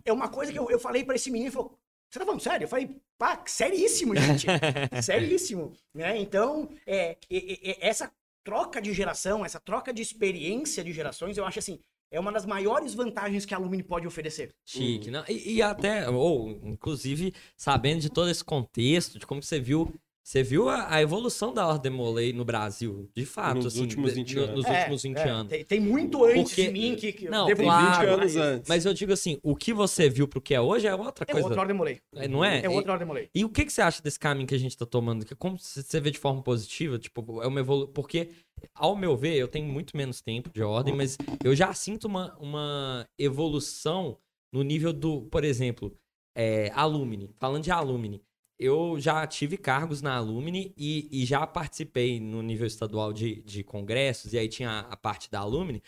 Speaker 3: é uma coisa que eu, eu falei pra esse menino, ele falou, você tá falando sério? Eu falei, pá, seríssimo, gente. <laughs> seríssimo. Né? Então, é, e- e- essa troca de geração, essa troca de experiência de gerações, eu acho assim, é uma das maiores vantagens que a Alumni pode oferecer.
Speaker 1: chique. Não? E, e até, ou inclusive, sabendo de todo esse contexto, de como você viu. Você viu a, a evolução da Ordem Molay no Brasil, de fato,
Speaker 2: Nos
Speaker 1: assim,
Speaker 2: últimos
Speaker 1: de-
Speaker 2: 20
Speaker 1: no-
Speaker 2: anos.
Speaker 1: Nos
Speaker 3: É,
Speaker 1: últimos 20
Speaker 3: é,
Speaker 1: anos.
Speaker 3: Tem, tem muito antes
Speaker 1: Porque-
Speaker 3: de mim que, que
Speaker 1: Não,
Speaker 3: devo
Speaker 1: claro,
Speaker 2: 20
Speaker 3: muito
Speaker 2: anos
Speaker 3: mais.
Speaker 2: antes.
Speaker 1: Mas eu digo assim, o que você viu pro que é hoje é outra
Speaker 3: É
Speaker 1: coisa.
Speaker 3: outra Ordem Molei.
Speaker 1: Não é?
Speaker 3: É outra Ordem Molei.
Speaker 1: E o que, que você acha desse caminho que a gente tá tomando? Que Como c- você vê de forma positiva? Tipo, é uma evolução. Porque, ao meu ver, eu tenho muito menos tempo de ordem, mas eu já sinto uma, uma evolução no nível do, por exemplo, é, Alumni. Falando de Alumni, eu já tive cargos na Alumni e, e já participei no nível estadual de, de congressos, e aí tinha a, parte da Alumni.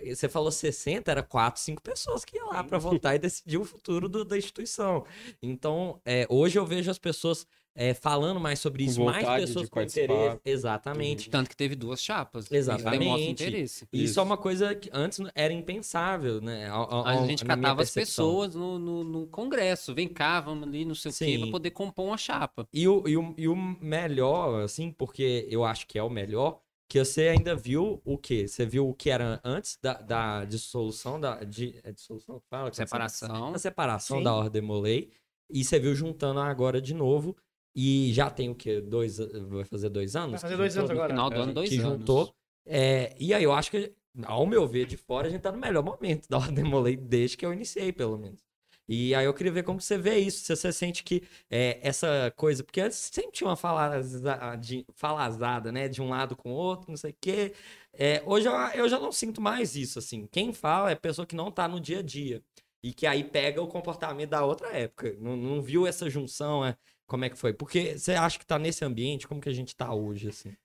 Speaker 1: Você falou 60, era 4, 5 pessoas que iam lá para votar e decidir o futuro do- da instituição. Então, é, hoje eu vejo as pessoas é, falando mais sobre
Speaker 2: Com
Speaker 1: isso, mais pessoas com interesse. Exatamente.
Speaker 4: Tanto que teve duas chapas.
Speaker 1: Exatamente.
Speaker 4: Isso.
Speaker 1: E Isso,
Speaker 2: Isso.
Speaker 1: é uma coisa que antes era impensável, né? Ao-
Speaker 4: A
Speaker 1: ao-
Speaker 4: gente catava as pessoas no, no, no congresso. Vem cá, vamos ali, não sei o quê, pra poder compor uma chapa.
Speaker 1: E o, e, o, e o melhor, assim, porque eu acho que é o melhor, que você ainda viu o quê? Você viu o que era antes da, da dissolução da. De, é dissolução que fala?
Speaker 4: Separação.
Speaker 1: A separação
Speaker 3: Sim.
Speaker 1: da Ordem Molay. E você viu juntando agora de novo. E já tem o quê? Dois, vai fazer dois anos?
Speaker 3: Vai fazer dois
Speaker 1: juntou?
Speaker 3: anos agora.
Speaker 4: Final do
Speaker 3: É,
Speaker 4: ano, dois
Speaker 1: que
Speaker 4: anos.
Speaker 1: juntou. É, e aí eu acho que, ao meu ver, de fora, a gente tá no melhor momento da Ordem Molay desde que eu iniciei, pelo menos. E aí eu queria ver como você vê isso, se você sente que é, essa coisa, porque antes sempre tinha uma falaza- de- falazada, né, de um lado com o outro, não sei o quê. É, hoje eu, eu já não sinto mais isso, assim. Quem fala é pessoa que não tá no dia a dia. E que aí pega o comportamento da outra época. Não, não viu essa junção, é, como é que foi? Porque você acha que tá nesse ambiente, como que a gente tá hoje, assim?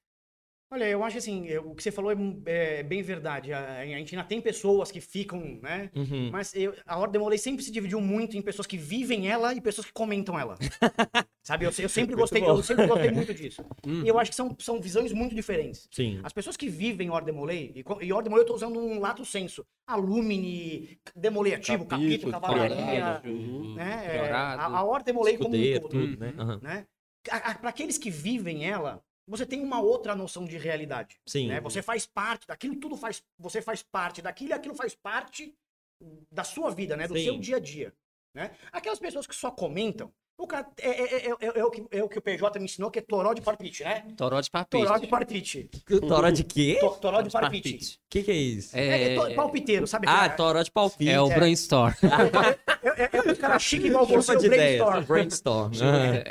Speaker 3: Olha, eu acho assim, eu- o que você falou é, é bem verdade. A, a gente ainda tem pessoas que ficam, né?
Speaker 1: Uhum.
Speaker 3: Mas eu- a Ordem Molay sempre se dividiu muito em pessoas que vivem ela e pessoas que comentam ela. <laughs> Sabe? Eu, eu sempre
Speaker 1: Muito
Speaker 3: gostei,
Speaker 1: bom.
Speaker 3: eu sempre gostei muito disso. <laughs>
Speaker 4: Hum.
Speaker 3: E eu acho que são, são visões muito diferentes.
Speaker 1: Sim.
Speaker 3: As pessoas que vivem Ordem Molay, e, e Ordem Molay eu tô usando um lato senso. Alumni, Demolay ativo, capítulo,
Speaker 2: Capítulo,
Speaker 3: cavalaria,
Speaker 2: Uhum.
Speaker 3: né? É, a, a Ordem Molay como um todo,
Speaker 1: tudo, né?
Speaker 3: Né? Para aqueles que vivem ela, você tem uma outra noção de realidade.
Speaker 1: Sim.
Speaker 3: né? Você faz parte daquilo, tudo faz. Você faz parte daquilo e aquilo faz parte da sua vida, né? Do
Speaker 1: Sim.
Speaker 3: seu dia a dia. Né? Aquelas pessoas que só comentam. O cara é, é, é, é- é o que, é o que o PJ me ensinou, que é toró de parpite, né?
Speaker 4: Toró de papel.
Speaker 3: Toró de parpite.
Speaker 1: Toró de quê?
Speaker 3: To- Toró de
Speaker 4: Toró de
Speaker 3: parpite.
Speaker 4: parpite.
Speaker 1: O que, que é isso?
Speaker 3: É,
Speaker 4: É,
Speaker 3: é palpiteiro, sabe?
Speaker 1: ah, toró de palpite.
Speaker 4: é o brainstorm.
Speaker 3: é, é, é um cara chique igual você,
Speaker 1: de ideias.
Speaker 3: brainstorm.
Speaker 1: Brainstorm.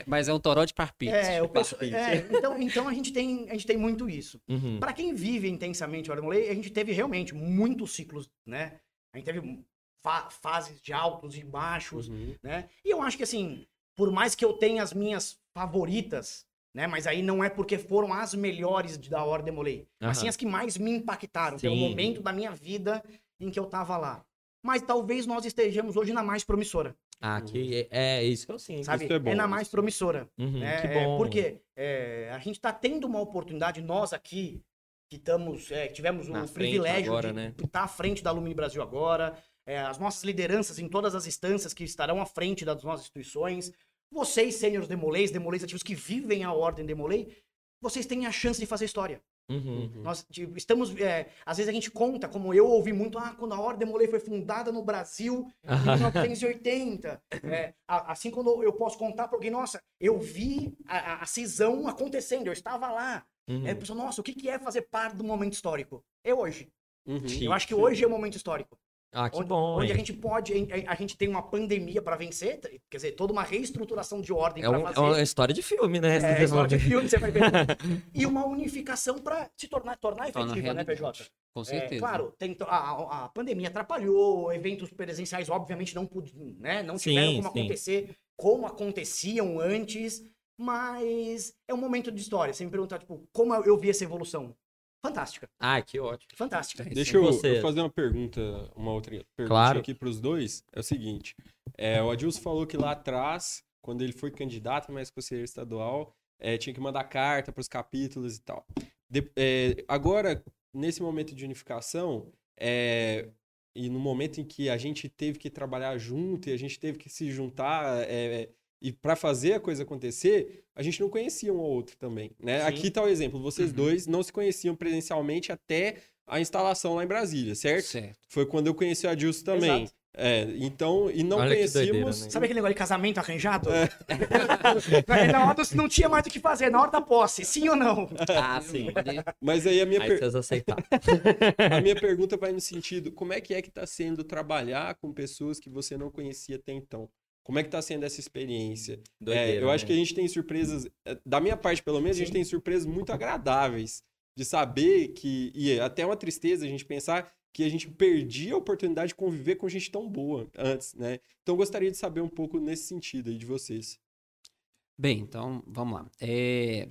Speaker 4: Mas é um toró de parpite.
Speaker 3: É, o
Speaker 1: Parpite.
Speaker 3: é, então, então a gente tem a gente tem muito isso.
Speaker 1: Uhum.
Speaker 3: Para quem vive intensamente o Ordem Molay, a gente teve realmente muitos ciclos, né? A gente teve fa- fases de altos e baixos,
Speaker 2: Uhum.
Speaker 3: né? E eu acho que assim, por mais que eu tenha as minhas favoritas, né? Mas aí não é porque foram as melhores de- da Ordem Molay, mas sim
Speaker 1: Aham.
Speaker 3: as que mais me impactaram pelo
Speaker 1: Sim.
Speaker 3: momento da minha vida em que eu tava lá. Mas talvez nós estejamos hoje na mais promissora.
Speaker 1: Ah, que é, é isso que eu sinto.
Speaker 3: sabe?
Speaker 2: Isso é bom,
Speaker 3: na
Speaker 2: isso
Speaker 3: mais
Speaker 2: é
Speaker 3: promissora.
Speaker 1: Uhum,
Speaker 3: né?
Speaker 1: que
Speaker 3: É,
Speaker 1: bom.
Speaker 3: porque é, a gente está tendo uma oportunidade, nós aqui, que estamos, é, que tivemos o
Speaker 1: Na frente
Speaker 3: privilégio
Speaker 1: agora,
Speaker 3: de
Speaker 1: né?
Speaker 3: estar à frente da Alumni Brasil agora, é, as nossas lideranças em todas as instâncias que estarão à frente das nossas instituições, vocês, sêniores Demolês, Demolês ativos que vivem a ordem Demolei, vocês têm a chance de fazer história.
Speaker 1: Uhum.
Speaker 3: Nós tipo, estamos. é, às vezes a gente conta, como eu ouvi muito, ah, quando a Ordem Demolei foi fundada no Brasil em 1980. <laughs> É, a- assim, quando eu posso contar para alguém, nossa, eu vi a, a- a cisão acontecendo, eu estava lá.
Speaker 1: Uhum.
Speaker 3: Aí a pessoa, nossa, o que, que é fazer parte do momento histórico? É hoje.
Speaker 2: Uhum.
Speaker 1: Sim.
Speaker 3: Eu acho que hoje é o momento histórico.
Speaker 1: Ah, que
Speaker 3: onde,
Speaker 1: bom.
Speaker 3: onde a
Speaker 1: hein?
Speaker 3: gente pode, a, a gente tem uma pandemia para vencer, quer dizer, toda uma reestruturaração de ordem
Speaker 1: É, um- é
Speaker 3: fazer.
Speaker 1: uma história de filme, né?
Speaker 3: É, história de filme, você vai ver. <laughs> e uma unificação para se tornar, tornar
Speaker 4: Torna
Speaker 3: efetiva, né,
Speaker 4: realidade.
Speaker 3: PJ?
Speaker 4: Com
Speaker 3: É,
Speaker 4: certeza.
Speaker 3: claro, tem, a, a- a pandemia atrapalhou, eventos presenciais, obviamente, não, né, não tiveram
Speaker 1: Sim,
Speaker 3: como
Speaker 1: sim.
Speaker 3: acontecer como aconteciam antes, mas é um momento de história. Você me perguntar, tipo, como eu vi essa evolução? Fantástica,
Speaker 1: Ah, que ótimo.
Speaker 3: fantástica.
Speaker 4: É,
Speaker 2: Deixa eu,
Speaker 1: Você.
Speaker 2: eu fazer uma pergunta, uma outra pergunta
Speaker 1: Claro.
Speaker 2: aqui para os dois. É o seguinte: é, o Adilson falou que lá atrás, quando ele foi candidato, mas conselheiro estadual, é, tinha que mandar carta para os capítulos e tal. De- é, agora, nesse momento de unificação, é, e no momento em que a gente teve que trabalhar junto e a gente teve que se juntar é, e para fazer a coisa acontecer, a gente não conhecia um ao outro também, né?
Speaker 3: Sim.
Speaker 2: Aqui tá o exemplo, vocês
Speaker 4: Uhum.
Speaker 2: dois não se conheciam presencialmente até a instalação lá em Brasília, certo?
Speaker 4: Certo.
Speaker 2: Foi quando eu conheci o Adilson também.
Speaker 3: Exato.
Speaker 2: É, então, e não
Speaker 1: Olha que doideira,
Speaker 2: conhecíamos.
Speaker 1: né?
Speaker 3: Sabe aquele negócio de casamento arranjado?
Speaker 2: É. <laughs>
Speaker 3: Na hora do- não tinha mais o que fazer, na hora da posse, sim ou não?
Speaker 1: Ah, sim.
Speaker 2: Mas aí a minha,
Speaker 1: Aí
Speaker 2: per-
Speaker 1: vocês aceitaram. <laughs>
Speaker 2: a minha pergunta vai no sentido: como é que é que tá sendo trabalhar com pessoas que você não conhecia até então? Como é que tá sendo essa experiência? É,
Speaker 1: Doideira,
Speaker 2: eu acho
Speaker 1: né?
Speaker 2: que a gente tem surpresas, é, da minha parte pelo menos, a gente
Speaker 3: Sim.
Speaker 2: tem surpresas muito agradáveis de saber que, e é até uma tristeza a gente pensar que a gente perdia a oportunidade de conviver com gente tão boa antes, né? Então eu gostaria de saber um pouco nesse sentido aí de vocês.
Speaker 4: Bem, então, vamos lá. É,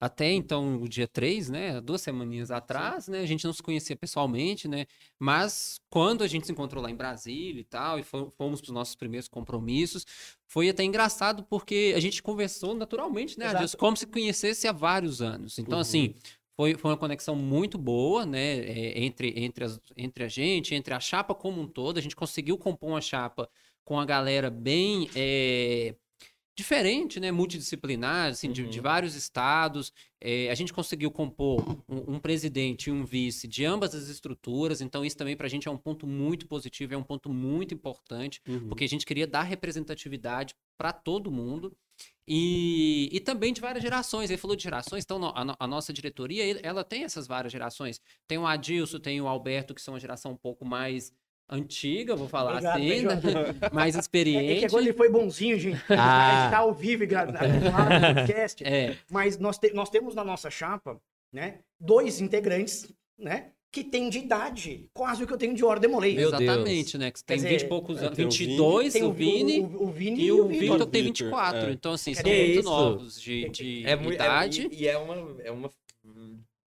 Speaker 4: Até então, o dia 3, né? Duas semaninhas atrás, né? A gente não se conhecia pessoalmente, né? Mas quando a gente se encontrou lá em Brasília e tal, e fo- fomos para os nossos primeiros compromissos, foi até engraçado porque a gente conversou naturalmente, né? Adilson? Como se conhecesse há vários anos. Então,
Speaker 2: Uhum.
Speaker 4: assim, foi, foi uma conexão muito boa, né? é, entre, entre, as- entre a gente, entre a chapa como um todo. A gente conseguiu compor uma chapa com a galera bem. é, diferente, né, multidisciplinar, assim, de,
Speaker 1: Uhum.
Speaker 4: de vários estados. É, a gente conseguiu compor um, um presidente e um vice de ambas as estruturas, então isso também para a gente é um ponto muito positivo, é um ponto muito importante,
Speaker 2: Uhum.
Speaker 4: porque a gente queria dar representatividade para todo mundo. E, e também de várias gerações. Ele falou de gerações, então a, a nossa diretoria, ela tem essas várias gerações. Tem o Adilson, tem o Alberto, que são uma geração um pouco mais antiga, vou falar
Speaker 3: Obrigado,
Speaker 4: assim, né? <laughs> mais
Speaker 3: É,
Speaker 4: experiente.
Speaker 3: é que agora ele foi bonzinho, gente.
Speaker 1: Ah.
Speaker 3: Gente tá ao vivo e gra- <laughs> gravado no podcast.
Speaker 4: É,
Speaker 3: Mas nós, te- nós temos na nossa chapa, né, dois integrantes, né, que têm de idade quase o que eu tenho de Ordem Demolei.
Speaker 1: Meu Deus.
Speaker 4: exatamente, né? Que tem
Speaker 3: Quer
Speaker 4: 20
Speaker 3: dizer,
Speaker 4: e poucos
Speaker 2: é,
Speaker 4: anos,
Speaker 2: tem o
Speaker 4: 22,
Speaker 3: Tem
Speaker 4: o Vini,
Speaker 3: o, o Vini
Speaker 4: e o
Speaker 3: Vitor.
Speaker 4: Victor tem
Speaker 2: Vitor,
Speaker 4: 24.
Speaker 2: é.
Speaker 4: Então, assim, são
Speaker 1: Que
Speaker 4: muito
Speaker 1: isso?
Speaker 4: novos de, de
Speaker 1: É
Speaker 4: idade.
Speaker 1: e, e é uma, é uma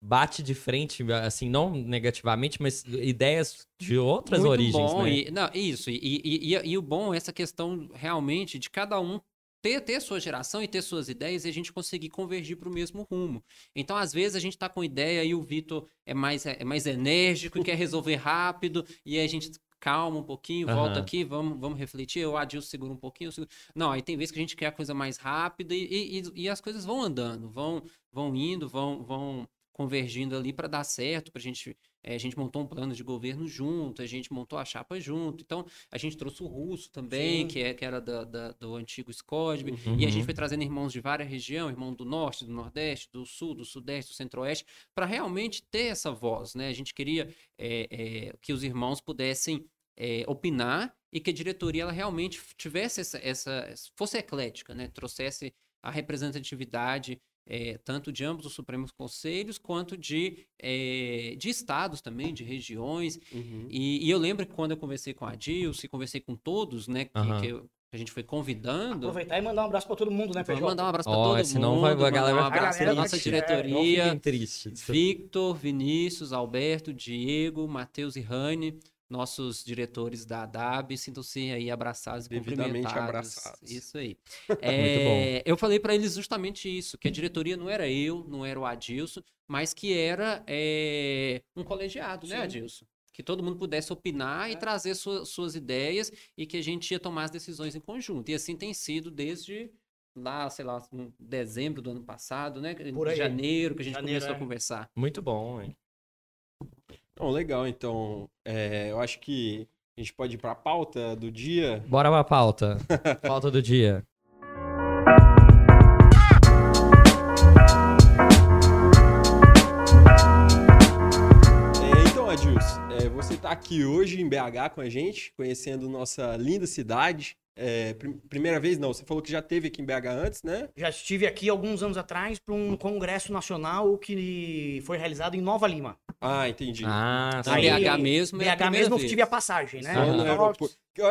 Speaker 1: bate de frente, assim, não negativamente, mas ideias de outras
Speaker 4: muito
Speaker 1: origens,
Speaker 4: bom.
Speaker 1: né?
Speaker 4: E, não, isso. E, e, e, e o bom é essa questão realmente de cada um ter, ter sua geração e ter suas ideias e a gente conseguir convergir para o mesmo rumo. Então, às vezes, a gente tá com ideia e o Vitor é mais, é mais enérgico e quer resolver rápido, e aí a gente calma um pouquinho, volta
Speaker 1: Aham.
Speaker 4: aqui, vamos, vamos refletir, o Adilson segura um pouquinho. eu seguro- Não, aí tem vezes que a gente quer a coisa mais rápida e, e, e- e as coisas vão andando, vão, vão indo, vão, vão convergindo ali para dar certo, para a gente é, a gente montou um plano de governo junto, a gente montou a chapa junto. Então, a gente trouxe o russo também,
Speaker 3: Sim.
Speaker 4: que, é, que era da, da- do antigo SCODB.
Speaker 1: Uhum.
Speaker 4: E a gente foi trazendo irmãos de várias regiões, irmão do norte, do nordeste, do sul, do sudeste, do centro-oeste, para realmente ter essa voz, né? A gente queria é, é, que os irmãos pudessem opinar e que a diretoria ela realmente tivesse essa, essa fosse eclética, né? Trouxesse a representatividade é, tanto de ambos os Supremos Conselhos quanto de, é, de estados também, de regiões.
Speaker 2: Uhum.
Speaker 4: E, e eu lembro que quando eu conversei com a Dilce, conversei com todos, né, que,
Speaker 1: Aham.
Speaker 4: que eu- a gente foi convidando.
Speaker 3: Aproveitar e mandar um abraço pra todo mundo, né,
Speaker 4: Vamos
Speaker 3: PJ?
Speaker 4: mandar um abraço para
Speaker 1: Ó,
Speaker 4: todo
Speaker 1: senão
Speaker 4: mundo.
Speaker 1: vai- a galera
Speaker 4: um
Speaker 1: vai
Speaker 3: ficar
Speaker 4: abraço para
Speaker 3: triste,
Speaker 4: nossa
Speaker 3: é,
Speaker 4: diretoria.
Speaker 1: fiquem tristes.
Speaker 4: Victor, Vinícius, Alberto, Diego, Matheus e Rani, nossos diretores da DAB sintam-se aí abraçados e
Speaker 2: Devidamente abraçados.
Speaker 4: Isso aí. <laughs> É, Eu falei para eles justamente isso, que a diretoria não era eu, não era o Adilson, mas que era é, um colegiado, né,
Speaker 2: Sim.
Speaker 4: Adilson? Que todo mundo pudesse opinar e
Speaker 2: É.
Speaker 4: trazer sua- suas ideias e que a gente ia tomar as decisões em conjunto. E assim tem sido desde lá, sei lá, em dezembro do ano passado, né?
Speaker 3: Por aí.
Speaker 4: Janeiro, que a gente
Speaker 3: Janeiro,
Speaker 4: começou
Speaker 3: é.
Speaker 4: a conversar.
Speaker 1: Muito bom, hein?
Speaker 2: Então, legal. Então, é, eu acho que a gente pode ir para a pauta do dia.
Speaker 1: Bora pra pauta. <laughs> pauta do dia.
Speaker 2: É, então, Adilson, é, você está aqui hoje em BH com a gente, conhecendo nossa linda cidade. É, prim- primeira vez, não, você falou que já teve aqui em BH antes, né?
Speaker 3: Já estive aqui alguns anos atrás para um congresso nacional que foi realizado em Nova Lima.
Speaker 2: Ah, entendi.
Speaker 1: Ah,
Speaker 3: Aí,
Speaker 4: BH mesmo é a
Speaker 3: BH mesmo eu
Speaker 4: vez.
Speaker 3: tive a passagem, né?
Speaker 2: No aeroporto.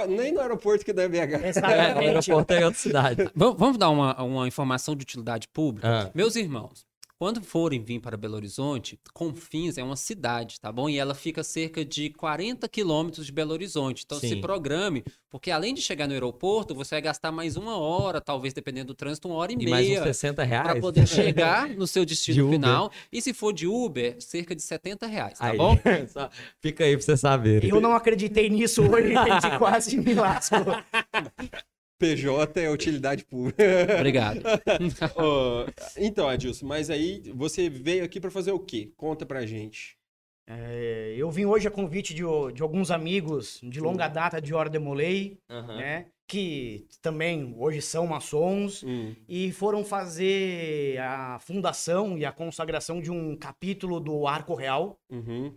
Speaker 2: Nem no aeroporto que dá BH.
Speaker 1: É, o
Speaker 3: Exatamente.
Speaker 1: aeroporto é outra cidade. <laughs>
Speaker 4: Vamos, vamos dar uma, uma informação de utilidade pública?
Speaker 1: Ah,
Speaker 4: Meus irmãos, quando forem vir para Belo Horizonte, Confins é uma cidade, tá bom? E ela fica a cerca de 40 quilômetros de Belo Horizonte. Então se
Speaker 1: Sim.
Speaker 4: programe, porque além de chegar no aeroporto, você vai gastar mais uma hora, talvez dependendo do trânsito, uma hora e
Speaker 1: e mais uns
Speaker 4: meia.
Speaker 1: 60 reais.
Speaker 4: Para poder <laughs> chegar no seu
Speaker 1: De
Speaker 4: destino
Speaker 1: Uber.
Speaker 4: final. E se for de Uber, cerca de 70 reais, tá
Speaker 1: Aí.
Speaker 4: bom? <laughs>
Speaker 1: Fica aí pra você saber.
Speaker 3: Eu não acreditei nisso hoje, gente, quase me lasco. <laughs>
Speaker 2: PJ é utilidade pública.
Speaker 4: Obrigado. <laughs>
Speaker 2: Ó, então, Adilson, mas aí você veio aqui para fazer o quê? Conta pra gente.
Speaker 3: É, eu vim hoje a convite de, de alguns amigos de longa data de Hora Demolei,
Speaker 1: Aham.
Speaker 3: né? Que também hoje são maçons
Speaker 2: Hum,
Speaker 3: e foram fazer a fundação e a consagração de um capítulo do Arco Real,
Speaker 2: uhum.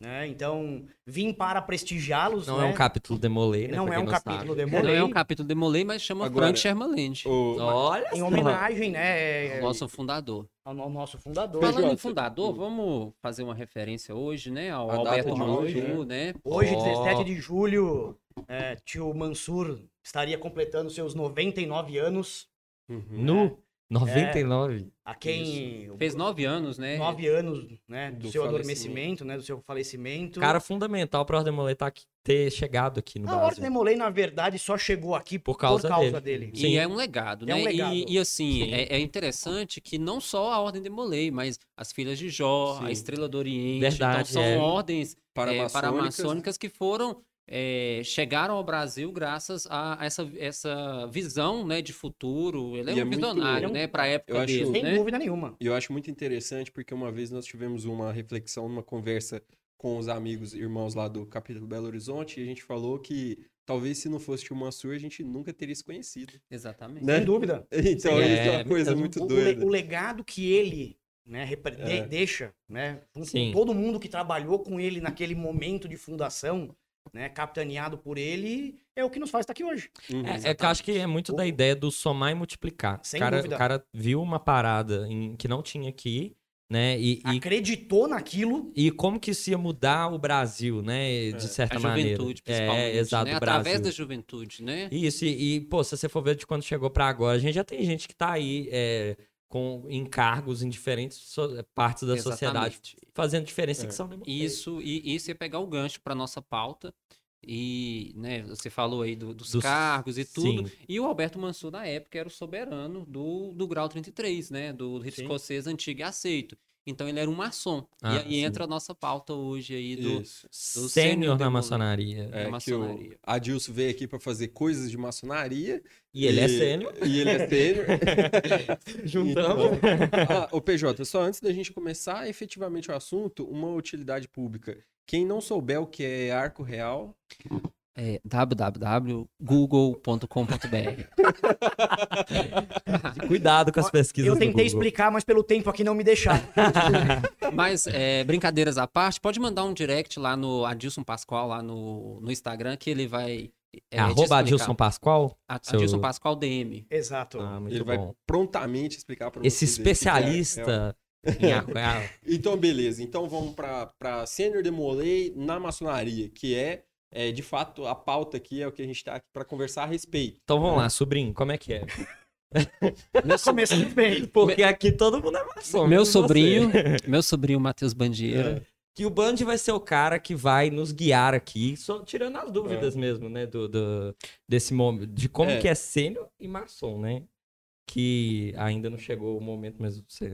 Speaker 3: Né? Então, vim para prestigiá-los,
Speaker 1: Não
Speaker 3: né?
Speaker 1: é um capítulo Demolei, né?
Speaker 3: Não é um
Speaker 1: não
Speaker 3: capítulo
Speaker 1: sabe.
Speaker 3: Demolei.
Speaker 4: Não é um capítulo de Molay, mas chama
Speaker 2: Agora,
Speaker 4: Frank Shermaland,
Speaker 2: O-
Speaker 1: Olha
Speaker 3: Em homenagem, né?
Speaker 4: nosso fundador.
Speaker 3: Ao, ao nosso fundador.
Speaker 2: PJ.
Speaker 4: Falando em fundador, vamos fazer uma referência hoje, né, ao
Speaker 2: A
Speaker 4: Alberto
Speaker 2: de hoje,
Speaker 4: Manju, né?
Speaker 3: Hoje,
Speaker 1: Ó.
Speaker 3: 17 de julho, é, tio Mansur estaria completando seus 99 anos.
Speaker 2: Uhum.
Speaker 1: Nu? 99.
Speaker 3: A quem.
Speaker 4: Fez nove anos, né?
Speaker 3: nove anos, né? Do,
Speaker 2: Do
Speaker 3: seu adormecimento, né? Do seu falecimento.
Speaker 1: Cara fundamental pra Ordem Demolei tá aqui, ter chegado aqui no
Speaker 3: a Ordem
Speaker 1: Brasil.
Speaker 3: Demolei, na verdade, só chegou aqui
Speaker 1: Por causa
Speaker 3: dele.
Speaker 4: E
Speaker 1: Sim.
Speaker 4: é um legado,
Speaker 3: É
Speaker 4: né?
Speaker 3: um legado.
Speaker 4: E, e, assim,
Speaker 1: Sim.
Speaker 4: é, é interessante que não só a Ordem de Molay, mas as Filhas de Jó,
Speaker 2: Sim.
Speaker 4: a Estrela do Oriente,
Speaker 1: Verdade,
Speaker 4: então são
Speaker 1: é.
Speaker 4: ordens
Speaker 2: Para
Speaker 4: é, paramaçônicas que foram é, chegaram ao Brasil graças a essa, essa visão né, de futuro. Ele é
Speaker 2: E
Speaker 4: um
Speaker 2: é muito-
Speaker 4: visionário,
Speaker 3: é um-
Speaker 4: né? Para a época
Speaker 2: eu acho-
Speaker 4: dele,
Speaker 3: Sem
Speaker 4: né?
Speaker 3: dúvida nenhuma.
Speaker 2: E eu acho muito interessante porque uma vez nós tivemos uma reflexão, uma conversa com os amigos, irmãos lá do capítulo Belo Horizonte, e a gente falou que talvez se não fosse o Mansur, a gente nunca teria se conhecido.
Speaker 4: Exatamente.
Speaker 2: Né?
Speaker 3: Sem dúvida.
Speaker 2: Então,
Speaker 1: Sim,
Speaker 2: isso é
Speaker 1: é,
Speaker 2: uma coisa
Speaker 1: mesmo.
Speaker 2: muito
Speaker 3: O,
Speaker 2: doida.
Speaker 3: o legado que ele né,
Speaker 2: É.
Speaker 3: deixa, né? junto
Speaker 1: Sim.
Speaker 3: Com todo mundo que trabalhou com ele naquele momento de fundação, né? Capitaneado por ele, é o que nos faz estar aqui hoje.
Speaker 2: Uhum.
Speaker 1: É, é que eu acho que é muito da ideia do somar e multiplicar.
Speaker 3: Sem
Speaker 1: o, cara,
Speaker 3: dúvida.
Speaker 1: o cara viu uma parada em- que não tinha aqui, né? E, e,
Speaker 3: Acreditou naquilo.
Speaker 1: e como que isso ia mudar o Brasil, né? De certa
Speaker 4: A
Speaker 1: maneira.
Speaker 4: juventude, principalmente.
Speaker 1: É, exato,
Speaker 4: né? Através da juventude, né?
Speaker 1: Isso, e, e, pô, se você for ver de quando chegou pra agora, a gente já tem gente que tá aí é, com encargos em diferentes so- partes da sociedade,
Speaker 4: Exatamente.
Speaker 1: fazendo diferença
Speaker 2: É.
Speaker 1: que são
Speaker 4: Isso, e isso ia pegar o gancho para nossa pauta. E, né, você falou aí do- dos,
Speaker 1: Dos-
Speaker 4: cargos e tudo.
Speaker 1: Sim.
Speaker 4: E o Alberto Mansur, na época, era o soberano do, do grau 33, né? Do rito
Speaker 3: Sim.
Speaker 4: escocês antigo e aceito. Então ele era um maçom.
Speaker 1: Ah,
Speaker 4: e aí
Speaker 1: sim.
Speaker 4: entra a nossa pauta hoje aí do.
Speaker 2: Isso.
Speaker 4: do
Speaker 1: Sênior na maçonaria.
Speaker 2: É,
Speaker 4: da
Speaker 2: que o
Speaker 4: maçonaria.
Speaker 2: Adilson veio aqui para fazer coisas de maçonaria.
Speaker 1: E ele é sênior.
Speaker 2: E ele é sênior. <laughs>
Speaker 1: Juntamos.
Speaker 2: Então, ah, ô PJ, só antes da gente começar efetivamente o assunto, uma utilidade pública. Quem não souber o que é arco real,
Speaker 4: É www.google.com.br. <laughs>
Speaker 1: Cuidado com as pesquisas
Speaker 3: Eu
Speaker 1: do
Speaker 3: tentei
Speaker 1: Google.
Speaker 3: explicar, mas pelo tempo aqui não me deixaram. <laughs>
Speaker 4: Mas, é, brincadeiras à parte, pode mandar um direct lá no Adilson Pascoal, lá no, no Instagram, que ele vai.
Speaker 1: É,
Speaker 4: te
Speaker 1: arroba. Adilson Pascoal. Seu-
Speaker 4: Adilson Pascoal DM.
Speaker 3: Exato.
Speaker 1: Ah, muito
Speaker 2: ele vai
Speaker 1: bom.
Speaker 2: prontamente explicar para
Speaker 1: Esse
Speaker 2: é
Speaker 1: especialista real. <laughs>
Speaker 2: Então, beleza. Então vamos para Sênior Demolei na maçonaria, que é, é, de fato, a pauta aqui é o que a gente está aqui para conversar a respeito.
Speaker 1: Então vamos lá, sobrinho, como é que é? <laughs>
Speaker 3: Começando <laughs> bem.
Speaker 1: Porque aqui todo mundo é maçom.
Speaker 4: Meu sobrinho, <laughs> meu sobrinho Matheus Bandieira,
Speaker 1: que o Band vai ser o cara que vai nos guiar aqui, só tirando as dúvidas mesmo, né? Do, do- desse momento, de como
Speaker 2: É.
Speaker 1: que é sênior e maçom, né? Que ainda não chegou o momento, mas você-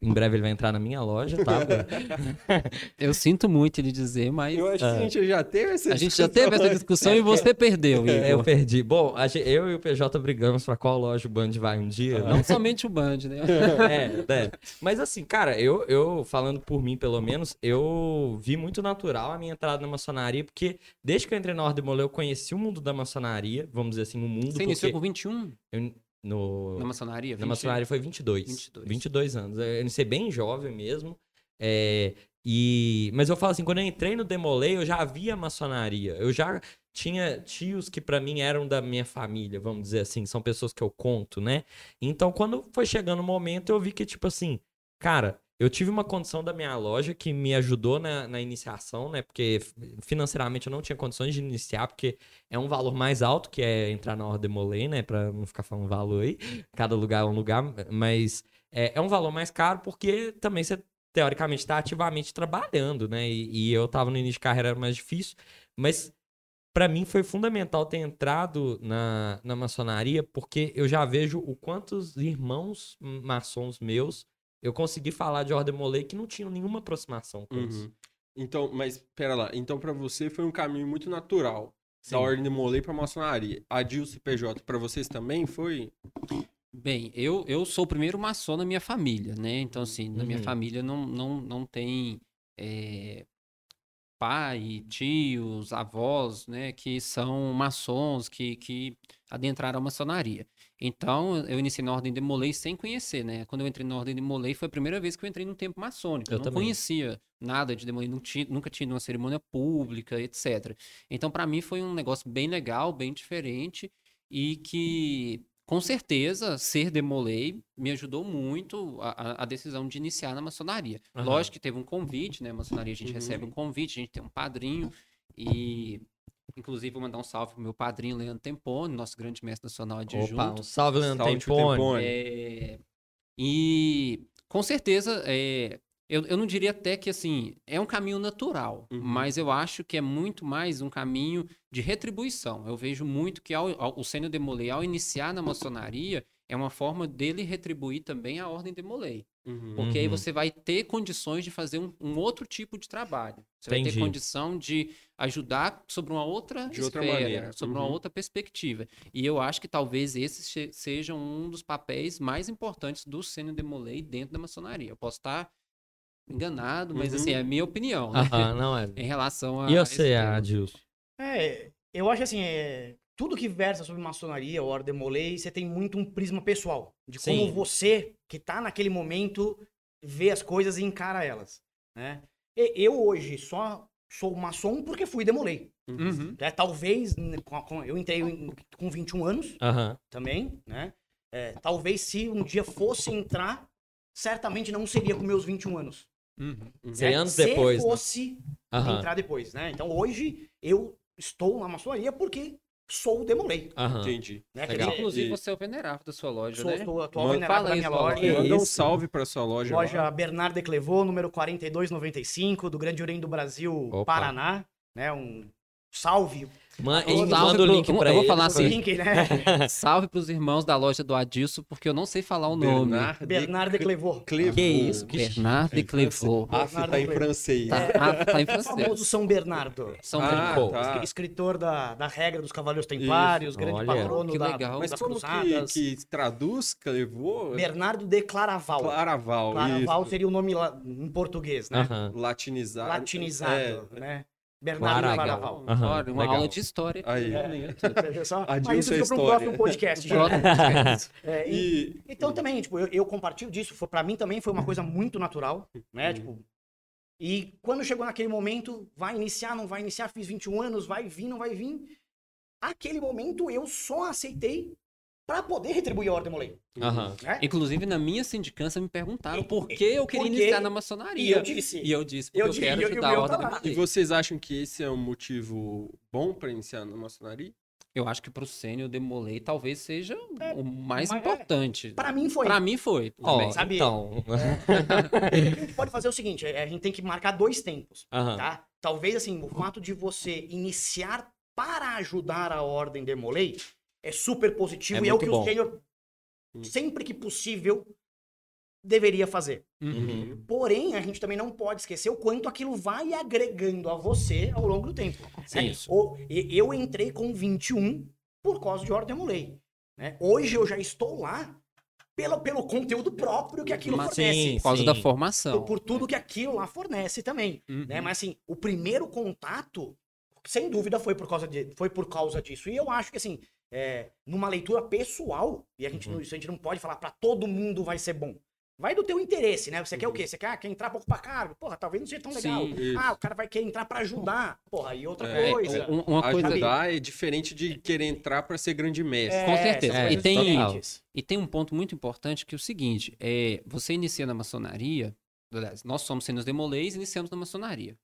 Speaker 1: em breve ele vai entrar na minha loja, tá? <laughs>
Speaker 4: Eu sinto muito ele dizer, mas
Speaker 2: Eu acho que a gente já teve essa
Speaker 4: a gente já teve essa discussão e você perdeu,
Speaker 1: É, eu perdi. Bom, a gen- eu e o PJ brigamos pra qual loja o Band vai um dia.
Speaker 4: Não somente o Band, né? <laughs>
Speaker 1: É, é. Mas assim, cara, eu, eu, falando por mim, pelo menos, eu vi muito natural a minha entrada na maçonaria, porque desde que eu entrei na Ordem Molê, eu conheci o mundo da maçonaria, vamos dizer assim, o mundo.
Speaker 4: Você iniciou com 21
Speaker 1: eu- no,
Speaker 4: na maçonaria?
Speaker 1: na
Speaker 4: 20?
Speaker 1: maçonaria foi 22.
Speaker 4: 22.
Speaker 1: 22 anos. Eu iniciei bem jovem mesmo. É, e, mas eu falo assim, quando eu entrei no Demolei, eu já via maçonaria. Eu já tinha tios que pra mim eram da minha família, vamos dizer assim. São pessoas que eu conto, né? Então, quando foi chegando o momento, eu vi que, tipo assim, cara, eu tive uma condição da minha loja que me ajudou na, na iniciação, né? Porque financeiramente eu não tinha condições de iniciar, porque é um valor mais alto que é entrar na Ordem Molay, né? Pra não ficar falando valor aí. Cada lugar é um lugar, mas é, é um valor mais caro porque também você, teoricamente, está ativamente trabalhando, né? E, e eu tava no início de carreira, era mais difícil, mas pra mim foi fundamental ter entrado na, na maçonaria porque eu já vejo o quantos irmãos maçons meus eu consegui falar de Ordem Molay que não tinham nenhuma aproximação com isso.
Speaker 2: Uhum. Então, mas pera lá. Então, pra você foi um caminho muito natural. Da
Speaker 1: Sim.
Speaker 2: ordem de Molay pra maçonaria. A Dilce PJ, pra vocês também foi?
Speaker 4: Bem, eu, eu sou o primeiro maçom na minha família, né? Então, assim, na minha
Speaker 1: Uhum.
Speaker 4: família não, não, não tem eh, pai, tios, avós, né? Que são maçons, que, que adentraram a maçonaria. Então, eu iniciei na Ordem de Molay sem conhecer, né? Quando eu entrei na Ordem de Molay, foi a primeira vez que eu entrei num tempo maçônico.
Speaker 1: Eu
Speaker 4: não
Speaker 1: também.
Speaker 4: conhecia nada de Demolay, tinha, nunca tinha uma cerimônia pública, etc. Então, para mim, foi um negócio bem legal, bem diferente e que, com certeza, ser Demolay me ajudou muito a, a- decisão de iniciar na maçonaria.
Speaker 1: Aham.
Speaker 4: Lógico que teve um convite, né? Maçonaria a gente
Speaker 2: Uhum.
Speaker 4: recebe um convite, a gente tem um padrinho e... Inclusive, vou mandar um salve pro meu padrinho, Leandro Tempone, nosso grande mestre nacional adjunto.
Speaker 1: Opa, um salve, Leandro
Speaker 2: Salve,
Speaker 1: Tempone.
Speaker 2: Tempone.
Speaker 4: É, e com certeza, é, eu, eu não diria até que assim, é um caminho natural,
Speaker 2: Uhum.
Speaker 4: mas eu acho que é muito mais um caminho de retribuição. Eu vejo muito que ao, ao, o Sênio Demolay, ao iniciar na maçonaria, é uma forma dele retribuir também a ordem Demolay.
Speaker 2: Uhum.
Speaker 4: Porque aí
Speaker 1: Uhum.
Speaker 4: você vai ter condições de fazer um, um outro tipo de trabalho. Você vai ter
Speaker 1: Entendi.
Speaker 4: condição de ajudar sobre uma outra
Speaker 2: De outra
Speaker 4: esfera,
Speaker 2: maneira.
Speaker 4: sobre uma
Speaker 2: Uhum.
Speaker 4: outra perspectiva. E eu acho que talvez esse se- seja um dos papéis mais importantes do Sênio Demolay dentro da maçonaria. Eu posso estar enganado, mas
Speaker 2: Uhum.
Speaker 4: assim, é a minha opinião, né?
Speaker 1: Não é. <laughs>
Speaker 4: em relação a
Speaker 1: E
Speaker 4: esse tema.
Speaker 1: Adilson?
Speaker 3: É, eu acho assim, é, tudo que versa sobre maçonaria, ordem molei, você tem muito um prisma pessoal. De como
Speaker 1: Sim.
Speaker 3: você, que tá naquele momento, vê as coisas e encara elas. Né? E- eu hoje só sou maçom porque fui demolei.
Speaker 4: Uhum.
Speaker 3: É, talvez, né, eu entrei com 21 anos
Speaker 1: Aham.
Speaker 3: também, né? É, talvez se um dia fosse entrar, certamente não seria com meus 21 anos.
Speaker 4: Uhum.
Speaker 3: Né?
Speaker 1: anos
Speaker 3: se
Speaker 1: depois, né?
Speaker 3: fosse
Speaker 1: Aham.
Speaker 3: entrar depois, né? Então hoje eu estou na maçonaria porque sou demolei.
Speaker 1: Aham.
Speaker 2: Entendi.
Speaker 3: Né?
Speaker 1: Legal.
Speaker 3: Dizer,
Speaker 4: Inclusive,
Speaker 2: E-
Speaker 4: você é o venerável da sua loja,
Speaker 3: sou,
Speaker 4: né?
Speaker 3: sou atual
Speaker 2: Manda-
Speaker 3: venerável da minha loja.
Speaker 2: Manda um salve pra sua loja.
Speaker 3: Loja
Speaker 2: lá.
Speaker 3: Bernardo Clevaux, número 4295, do Grande Orem do Brasil,
Speaker 1: Opa.
Speaker 3: Paraná. Né? Um salve.
Speaker 1: Man, manda o
Speaker 4: pro-
Speaker 1: link
Speaker 4: eu
Speaker 1: pra
Speaker 4: vou
Speaker 1: ele.
Speaker 4: falar
Speaker 1: pra-
Speaker 4: assim,
Speaker 3: Link, né? <laughs>
Speaker 4: Salve pros irmãos da loja do Adilson, porque eu não sei falar o nome.
Speaker 2: Bernard
Speaker 3: Bernardo de Clevaux.
Speaker 2: Clevaux.
Speaker 1: Que isso, que
Speaker 4: Bernardo de Clevaux.
Speaker 2: Ah, tá em francês.
Speaker 4: Tá, ah, tá em
Speaker 3: O famoso
Speaker 4: francês.
Speaker 3: São Bernardo.
Speaker 4: São
Speaker 2: Ah,
Speaker 4: Bernardo.
Speaker 2: tá.
Speaker 3: Escritor da, da regra dos Cavaleiros Templários, grande
Speaker 1: Olha,
Speaker 3: patrono
Speaker 4: que
Speaker 3: da,
Speaker 4: legal.
Speaker 2: Mas
Speaker 3: das
Speaker 2: como que,
Speaker 3: cruzadas.
Speaker 2: que traduz Clevaux?
Speaker 3: Bernardo de Claraval.
Speaker 2: Claraval.
Speaker 3: Claraval
Speaker 2: isso.
Speaker 3: seria o nome la- em português, né?
Speaker 1: Aham.
Speaker 2: Latinizado.
Speaker 3: Latinizado,
Speaker 2: É.
Speaker 3: né? Bernardo.
Speaker 1: Claraval. Aham,
Speaker 4: Olha, uma
Speaker 1: legal.
Speaker 4: aula de história.
Speaker 2: Aí. <laughs>
Speaker 3: Veja só.
Speaker 2: Adilson
Speaker 3: Mas isso
Speaker 2: é
Speaker 3: fica para um
Speaker 2: história.
Speaker 3: próximo <laughs> podcast. É, e-
Speaker 2: E,
Speaker 3: então também, tipo, eu, eu compartilho disso. Pra mim também foi uma coisa muito natural, né?
Speaker 2: Uhum.
Speaker 3: Tipo, e quando chegou naquele momento, vai iniciar, não vai iniciar, fiz 21 anos, vai vir, não vai vir. Aquele momento eu só aceitei pra poder retribuir a ordem molei.
Speaker 1: Aham.
Speaker 3: Né?
Speaker 4: Inclusive, na minha sindicância, me perguntaram
Speaker 3: E-
Speaker 4: por que eu queria
Speaker 3: porque-
Speaker 4: iniciar na
Speaker 3: E
Speaker 4: maçonaria.
Speaker 3: eu disse,
Speaker 4: E eu disse, porque
Speaker 3: Eu
Speaker 4: eu, quero
Speaker 3: e eu- e
Speaker 4: ajudar a ordem
Speaker 3: tá
Speaker 2: e vocês acham que esse é um motivo bom pra iniciar na maçonaria?
Speaker 4: Eu acho que pro sênior Demolei talvez seja o mais
Speaker 3: é-
Speaker 4: importante.
Speaker 3: Pra mim foi.
Speaker 4: Pra mim foi.
Speaker 1: Ó,
Speaker 4: também.
Speaker 3: sabe-
Speaker 1: então. <laughs>
Speaker 3: A gente pode fazer o seguinte, é, a gente tem que marcar dois tempos,
Speaker 1: Aham.
Speaker 3: tá? Talvez, assim, o fato de você iniciar para ajudar a Ordem Demolei é super positivo
Speaker 1: É
Speaker 3: e é o que
Speaker 1: bom.
Speaker 3: o Sênior, sempre que possível, deveria fazer.
Speaker 4: Uhum.
Speaker 3: Porém, a gente também não pode esquecer o quanto aquilo vai agregando a você ao longo do tempo.
Speaker 1: Sim.
Speaker 3: né? O- e- eu entrei com 21 por causa de Ordem Demolei. Né? Hoje eu já estou lá pelo, pelo conteúdo próprio que aquilo
Speaker 1: Mas
Speaker 3: fornece.
Speaker 1: sim,
Speaker 4: Por causa da
Speaker 3: Por,
Speaker 4: formação.
Speaker 3: por tudo que aquilo lá fornece também.
Speaker 4: Uhum.
Speaker 3: Né? Mas assim, o primeiro contato, sem dúvida, foi por causa, de, foi por causa disso. E eu acho que assim, é, numa leitura pessoal, e a gente, não, isso a gente não pode falar pra todo mundo vai ser bom. Vai do teu interesse, né? Você quer o quê? Você quer, ah, quer entrar pouco pra cargo? Porra, talvez não seja tão legal.
Speaker 4: Sim,
Speaker 3: ah, o cara vai querer entrar pra ajudar. Porra, e outra
Speaker 2: É,
Speaker 3: coisa.
Speaker 4: Um- uma coisa
Speaker 2: Ajudar é diferente de querer entrar pra ser grande mestre.
Speaker 4: com certeza.
Speaker 1: É,
Speaker 4: e tem-
Speaker 3: diferentes.
Speaker 4: E tem um ponto muito importante que é o seguinte: é, você inicia na maçonaria, nós somos sênios demolês e iniciamos na maçonaria.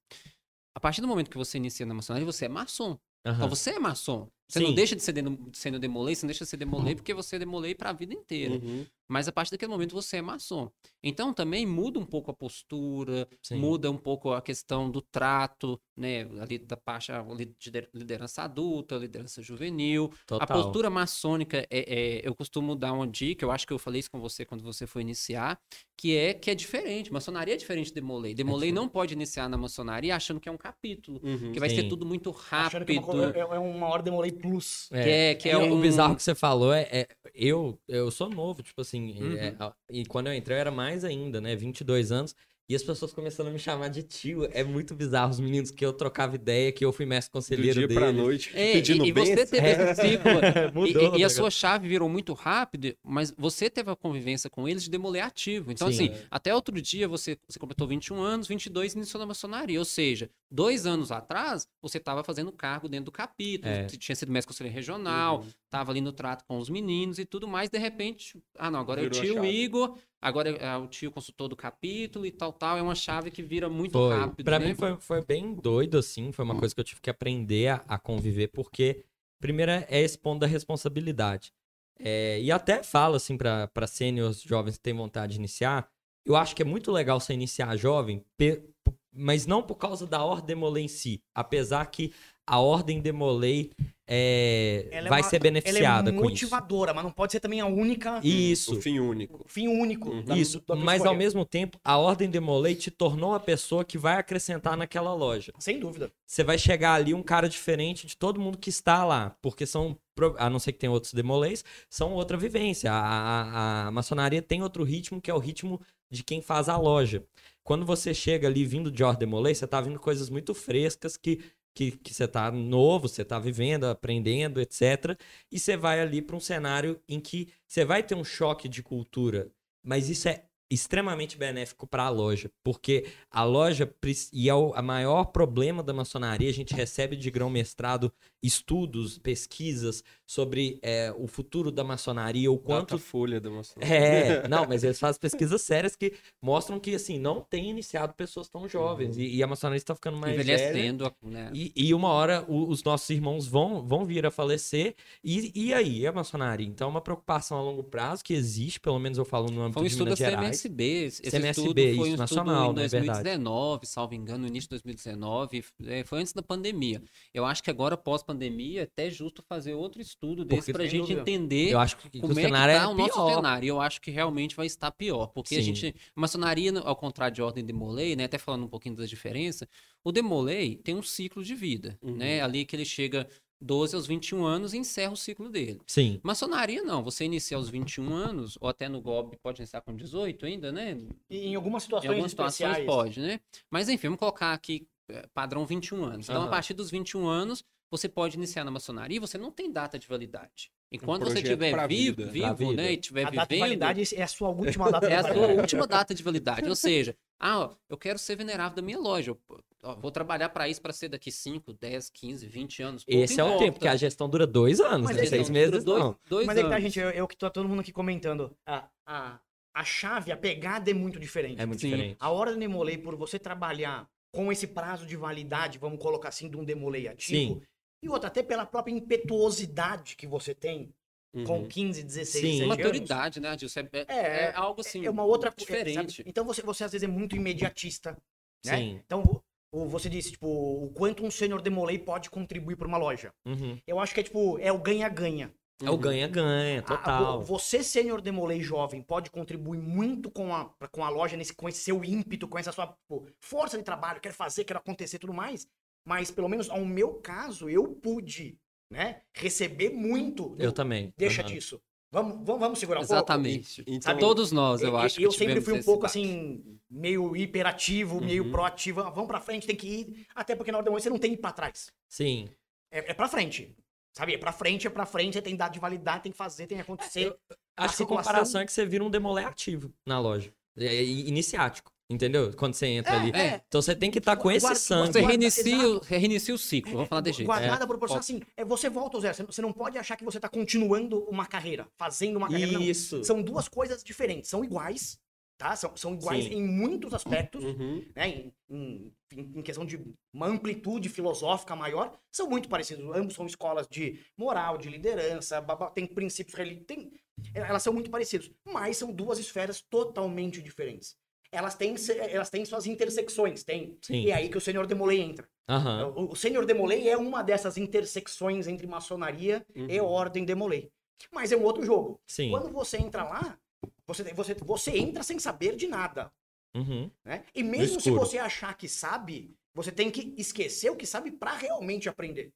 Speaker 4: A partir do momento que você inicia na maçonaria, você é maçom. Então
Speaker 1: Aham.
Speaker 4: você é maçom. Você
Speaker 1: Sim.
Speaker 4: não deixa de ser deno- sendo demolei, você não deixa de ser demolei porque você é demolei para a vida inteira.
Speaker 2: Uhum.
Speaker 4: Mas a partir daquele momento você é maçom. Então também muda um pouco a postura,
Speaker 1: Sim.
Speaker 4: muda um pouco a questão do trato, né? Ali da parte a lider- liderança adulta, liderança juvenil.
Speaker 1: Total.
Speaker 4: A postura maçônica, é, é- eu costumo dar uma dica, eu acho que eu falei isso com você quando você foi iniciar, que é que é diferente. Maçonaria é diferente de Demolei. Demolei não pode iniciar na maçonaria achando que é um capítulo,
Speaker 2: Uhum.
Speaker 4: que vai ser
Speaker 1: Sim.
Speaker 4: tudo muito
Speaker 3: Achando que é
Speaker 4: rápido.
Speaker 3: uma, é, é uma Ordem Demolei Plus.
Speaker 4: Que é, que é
Speaker 1: E o
Speaker 4: um...
Speaker 1: bizarro que você falou é, é- eu eu sou novo, tipo assim,
Speaker 4: Uhum.
Speaker 1: é, e quando eu entrei eu era mais ainda, né, 22 anos, e as pessoas começando a me chamar de tio, é muito bizarro os meninos que eu trocava ideia, que eu fui mestre
Speaker 2: Do
Speaker 1: conselheiro
Speaker 2: dia
Speaker 1: dele.
Speaker 2: pra noite,
Speaker 4: É,
Speaker 2: pedindo
Speaker 4: e, e você teve esse ciclo. e- <laughs>
Speaker 1: Mudou
Speaker 4: e, e a
Speaker 1: negócio.
Speaker 4: sua chave virou muito rápido, mas você teve a convivência com eles de demoler ativo. Então,
Speaker 1: Sim.
Speaker 4: assim, até outro dia você, você completou 21 anos, 22 iniciou na maçonaria. Ou seja, dois anos atrás, você estava fazendo cargo dentro do capítulo,
Speaker 1: É.
Speaker 4: tinha sido mestre conselheiro regional,
Speaker 2: Uhum.
Speaker 4: estava ali no trato com os meninos e tudo mais. De repente, ah, não, agora é o
Speaker 2: Virou a
Speaker 4: tio. Igor, agora é o tio consultor do capítulo e tal, tal. É uma chave que vira muito
Speaker 1: Foi.
Speaker 4: rápido.
Speaker 1: Pra
Speaker 4: né?
Speaker 1: mim foi, foi bem doido, assim. Foi uma coisa que eu tive que aprender a, a conviver, porque, primeiro, é esse ponto da responsabilidade. É, e até falo, assim, pra, pra sêniors jovens que têm vontade de iniciar, eu acho que é muito legal você iniciar jovem, mas não por causa da Ordem Demolei em si. Apesar que a Ordem Demolei é,
Speaker 3: Ela é
Speaker 1: vai
Speaker 3: uma-
Speaker 1: ser beneficiada
Speaker 3: Ela é
Speaker 1: com isso.
Speaker 3: motivadora, mas não pode ser também a única
Speaker 1: Isso.
Speaker 2: O fim único.
Speaker 3: fim único.
Speaker 2: Uhum.
Speaker 3: da-
Speaker 1: Isso,
Speaker 3: da
Speaker 1: mas ao mesmo tempo, a Ordem Demolei te tornou a pessoa que vai acrescentar naquela loja.
Speaker 3: Sem dúvida.
Speaker 1: você vai chegar ali um cara diferente de todo mundo que está lá, porque são, a não ser que tenha outros demolês, são outra vivência. A, a, a maçonaria tem outro ritmo, que é o ritmo de quem faz a loja. Quando você chega ali vindo de Ordem Demolei, você tá vindo coisas muito frescas que, que, você tá novo, você tá vivendo, aprendendo, etc. E você vai ali para um cenário em que você vai ter um choque de cultura, mas isso é extremamente benéfico para a loja, porque a loja e é o a maior problema da maçonaria, a gente recebe de grão mestrado estudos, pesquisas sobre é, o futuro da maçonaria, o quanto
Speaker 2: Quanto folha da maçã.
Speaker 1: é, <laughs> não, mas eles fazem pesquisas sérias que mostram que, assim, não tem iniciado pessoas tão jovens. E, e a maçonaria está ficando mais velha.
Speaker 4: Envelhecendo, né?
Speaker 1: E, e uma hora o- os nossos irmãos vão, vão vir a falecer. E, e aí, a maçonaria? Então é uma preocupação a longo prazo que existe, pelo menos eu falo no âmbito
Speaker 4: Foi um
Speaker 1: de
Speaker 4: estudo da
Speaker 1: Minas Gerais.
Speaker 4: CMSB. Esse
Speaker 1: CMSB,
Speaker 4: estudo foi
Speaker 1: isso,
Speaker 4: um
Speaker 1: nacional,
Speaker 4: em
Speaker 1: né, verdade.
Speaker 4: 2019, salvo engano, no início de 2019. é, Foi antes da pandemia. Eu acho que agora, pós-pandemia, é até justo fazer outro estudo desse
Speaker 1: Porque,
Speaker 4: pra
Speaker 3: sem
Speaker 4: gente entender
Speaker 1: Eu acho que, que
Speaker 4: como
Speaker 1: o
Speaker 4: é que
Speaker 1: cenário
Speaker 4: tá
Speaker 1: é
Speaker 4: o nosso
Speaker 1: pior.
Speaker 4: cenário. Eu acho que realmente vai estar pior. Porque a
Speaker 1: Sim.
Speaker 4: gente. A maçonaria, ao contrário de ordem de Molay, né? Até falando um pouquinho da diferença, o Demolay tem um ciclo de vida.
Speaker 2: Uhum.
Speaker 4: né? Ali que ele chega 12 aos 21 anos e encerra o ciclo dele.
Speaker 1: Sim.
Speaker 4: Maçonaria não, você inicia aos 21 anos, ou até no GOB pode iniciar com 18 ainda, né?
Speaker 3: E em algumas
Speaker 4: Em
Speaker 3: situações
Speaker 4: algumas situações
Speaker 3: especiais.
Speaker 4: pode, né? Mas enfim, vamos colocar aqui eh, padrão 21 anos. Então, a
Speaker 1: Aham.
Speaker 4: partir dos 21 anos, você pode iniciar na maçonaria e você não tem data de validade. Enquanto você
Speaker 2: projeto
Speaker 4: estiver vivo,
Speaker 2: vida.
Speaker 4: vivo,
Speaker 1: Pra vida.
Speaker 4: né, e estiver
Speaker 3: A data de
Speaker 4: vivendo,
Speaker 3: validade é a sua última data
Speaker 4: é
Speaker 3: de
Speaker 4: a sua
Speaker 3: validade.
Speaker 4: última data de validade. Ou seja, ah, ó, eu quero ser venerável da minha loja. Eu, ó, vou trabalhar para isso para ser daqui 5, 10, 15, 20 anos.
Speaker 1: Esse é o tempo, porque a gestão dura dois anos,
Speaker 3: Mas
Speaker 1: né?
Speaker 3: é
Speaker 1: Seis meses,
Speaker 4: dois,
Speaker 1: não.
Speaker 4: dois
Speaker 3: Mas é que tá,
Speaker 4: anos.
Speaker 3: gente, eu, eu que tô todo mundo aqui comentando. A, a, a chave, a pegada é muito diferente.
Speaker 1: É muito
Speaker 4: Sim.
Speaker 1: diferente.
Speaker 3: A hora do demolei, por você trabalhar com esse prazo de validade, vamos colocar assim, de um demolei ativo,
Speaker 1: Sim.
Speaker 3: E outra, até pela própria impetuosidade que você tem com
Speaker 4: Uhum.
Speaker 3: 15, 16,
Speaker 1: Sim.
Speaker 3: 17 anos.
Speaker 4: Maturidade, né, Adilson? É, é,
Speaker 3: É,
Speaker 4: é algo assim.
Speaker 3: É uma outra é,
Speaker 4: diferente.
Speaker 3: sabe? Então você, você às vezes é muito imediatista. Né?
Speaker 1: Sim.
Speaker 3: Então você disse, tipo, o quanto um sênior demolei pode contribuir para uma loja.
Speaker 1: Uhum.
Speaker 3: Eu acho que é tipo, é o ganha-ganha.
Speaker 1: É o ganha-ganha,
Speaker 3: A- a-
Speaker 1: total.
Speaker 3: Você, sênior demolei jovem, pode contribuir muito com a, com a loja, nesse, com esse seu ímpeto, com essa sua tipo, força de trabalho, quer fazer, quer acontecer e tudo mais. Mas, pelo menos, ao meu caso, eu pude, né, receber muito.
Speaker 1: Eu também.
Speaker 3: Deixa
Speaker 1: Aham.
Speaker 3: disso. Vamos, vamos, vamos segurar um pouco.
Speaker 4: Exatamente.
Speaker 2: Então,
Speaker 4: Todos nós, eu,
Speaker 3: Eu,
Speaker 4: acho que
Speaker 3: eu sempre fui um pouco assim, meio hiperativo, meio
Speaker 4: Uhum.
Speaker 3: proativo. Ah, Vamos pra frente, tem que ir. Até porque na hora da manhã você não tem que ir pra trás.
Speaker 1: Sim.
Speaker 3: É, é pra frente. Sabe? É pra frente, é pra frente, tem dado de validade, tem que fazer, tem que acontecer.
Speaker 1: Eu Acho que a
Speaker 3: situação-
Speaker 1: comparação é que você vira um demolé ativo na loja. É, é iniciático, entendeu? Quando você entra ali.
Speaker 3: É,
Speaker 1: Então você tem que estar com esse
Speaker 3: Guarda-
Speaker 1: sangue.
Speaker 4: Você
Speaker 3: Guarda-
Speaker 4: reinicia, o-
Speaker 3: exato.
Speaker 4: reinicia o ciclo, vamos falar de jeito.
Speaker 3: Guardada
Speaker 1: É.
Speaker 3: proporção assim, é, você volta ao zero. Você- não pode achar que você tá continuando uma carreira, fazendo uma carreira. Não.
Speaker 1: Isso.
Speaker 3: São duas coisas diferentes. São iguais, tá? São, são iguais
Speaker 1: Sim.
Speaker 3: em muitos aspectos.
Speaker 4: Uhum.
Speaker 3: né, em, em- em questão de uma amplitude filosófica maior, são muito parecidos. Ambos são escolas de moral, de liderança, tem princípios religiosos, elas são muito parecidas, mas são duas esferas totalmente diferentes. Elas têm, elas têm suas intersecções, tem.
Speaker 1: Sim.
Speaker 3: E é aí que o Senhor Demolei entra.
Speaker 1: Aham.
Speaker 3: O, o Senhor Demolei é uma dessas intersecções entre maçonaria e
Speaker 4: Uhum.
Speaker 3: Ordem Demolei. Mas é um outro jogo.
Speaker 1: Sim.
Speaker 3: Quando você entra lá, você, você, você entra sem saber de nada.
Speaker 1: Uhum.
Speaker 3: Né? E mesmo se você achar que sabe, você tem que esquecer o que sabe pra realmente aprender.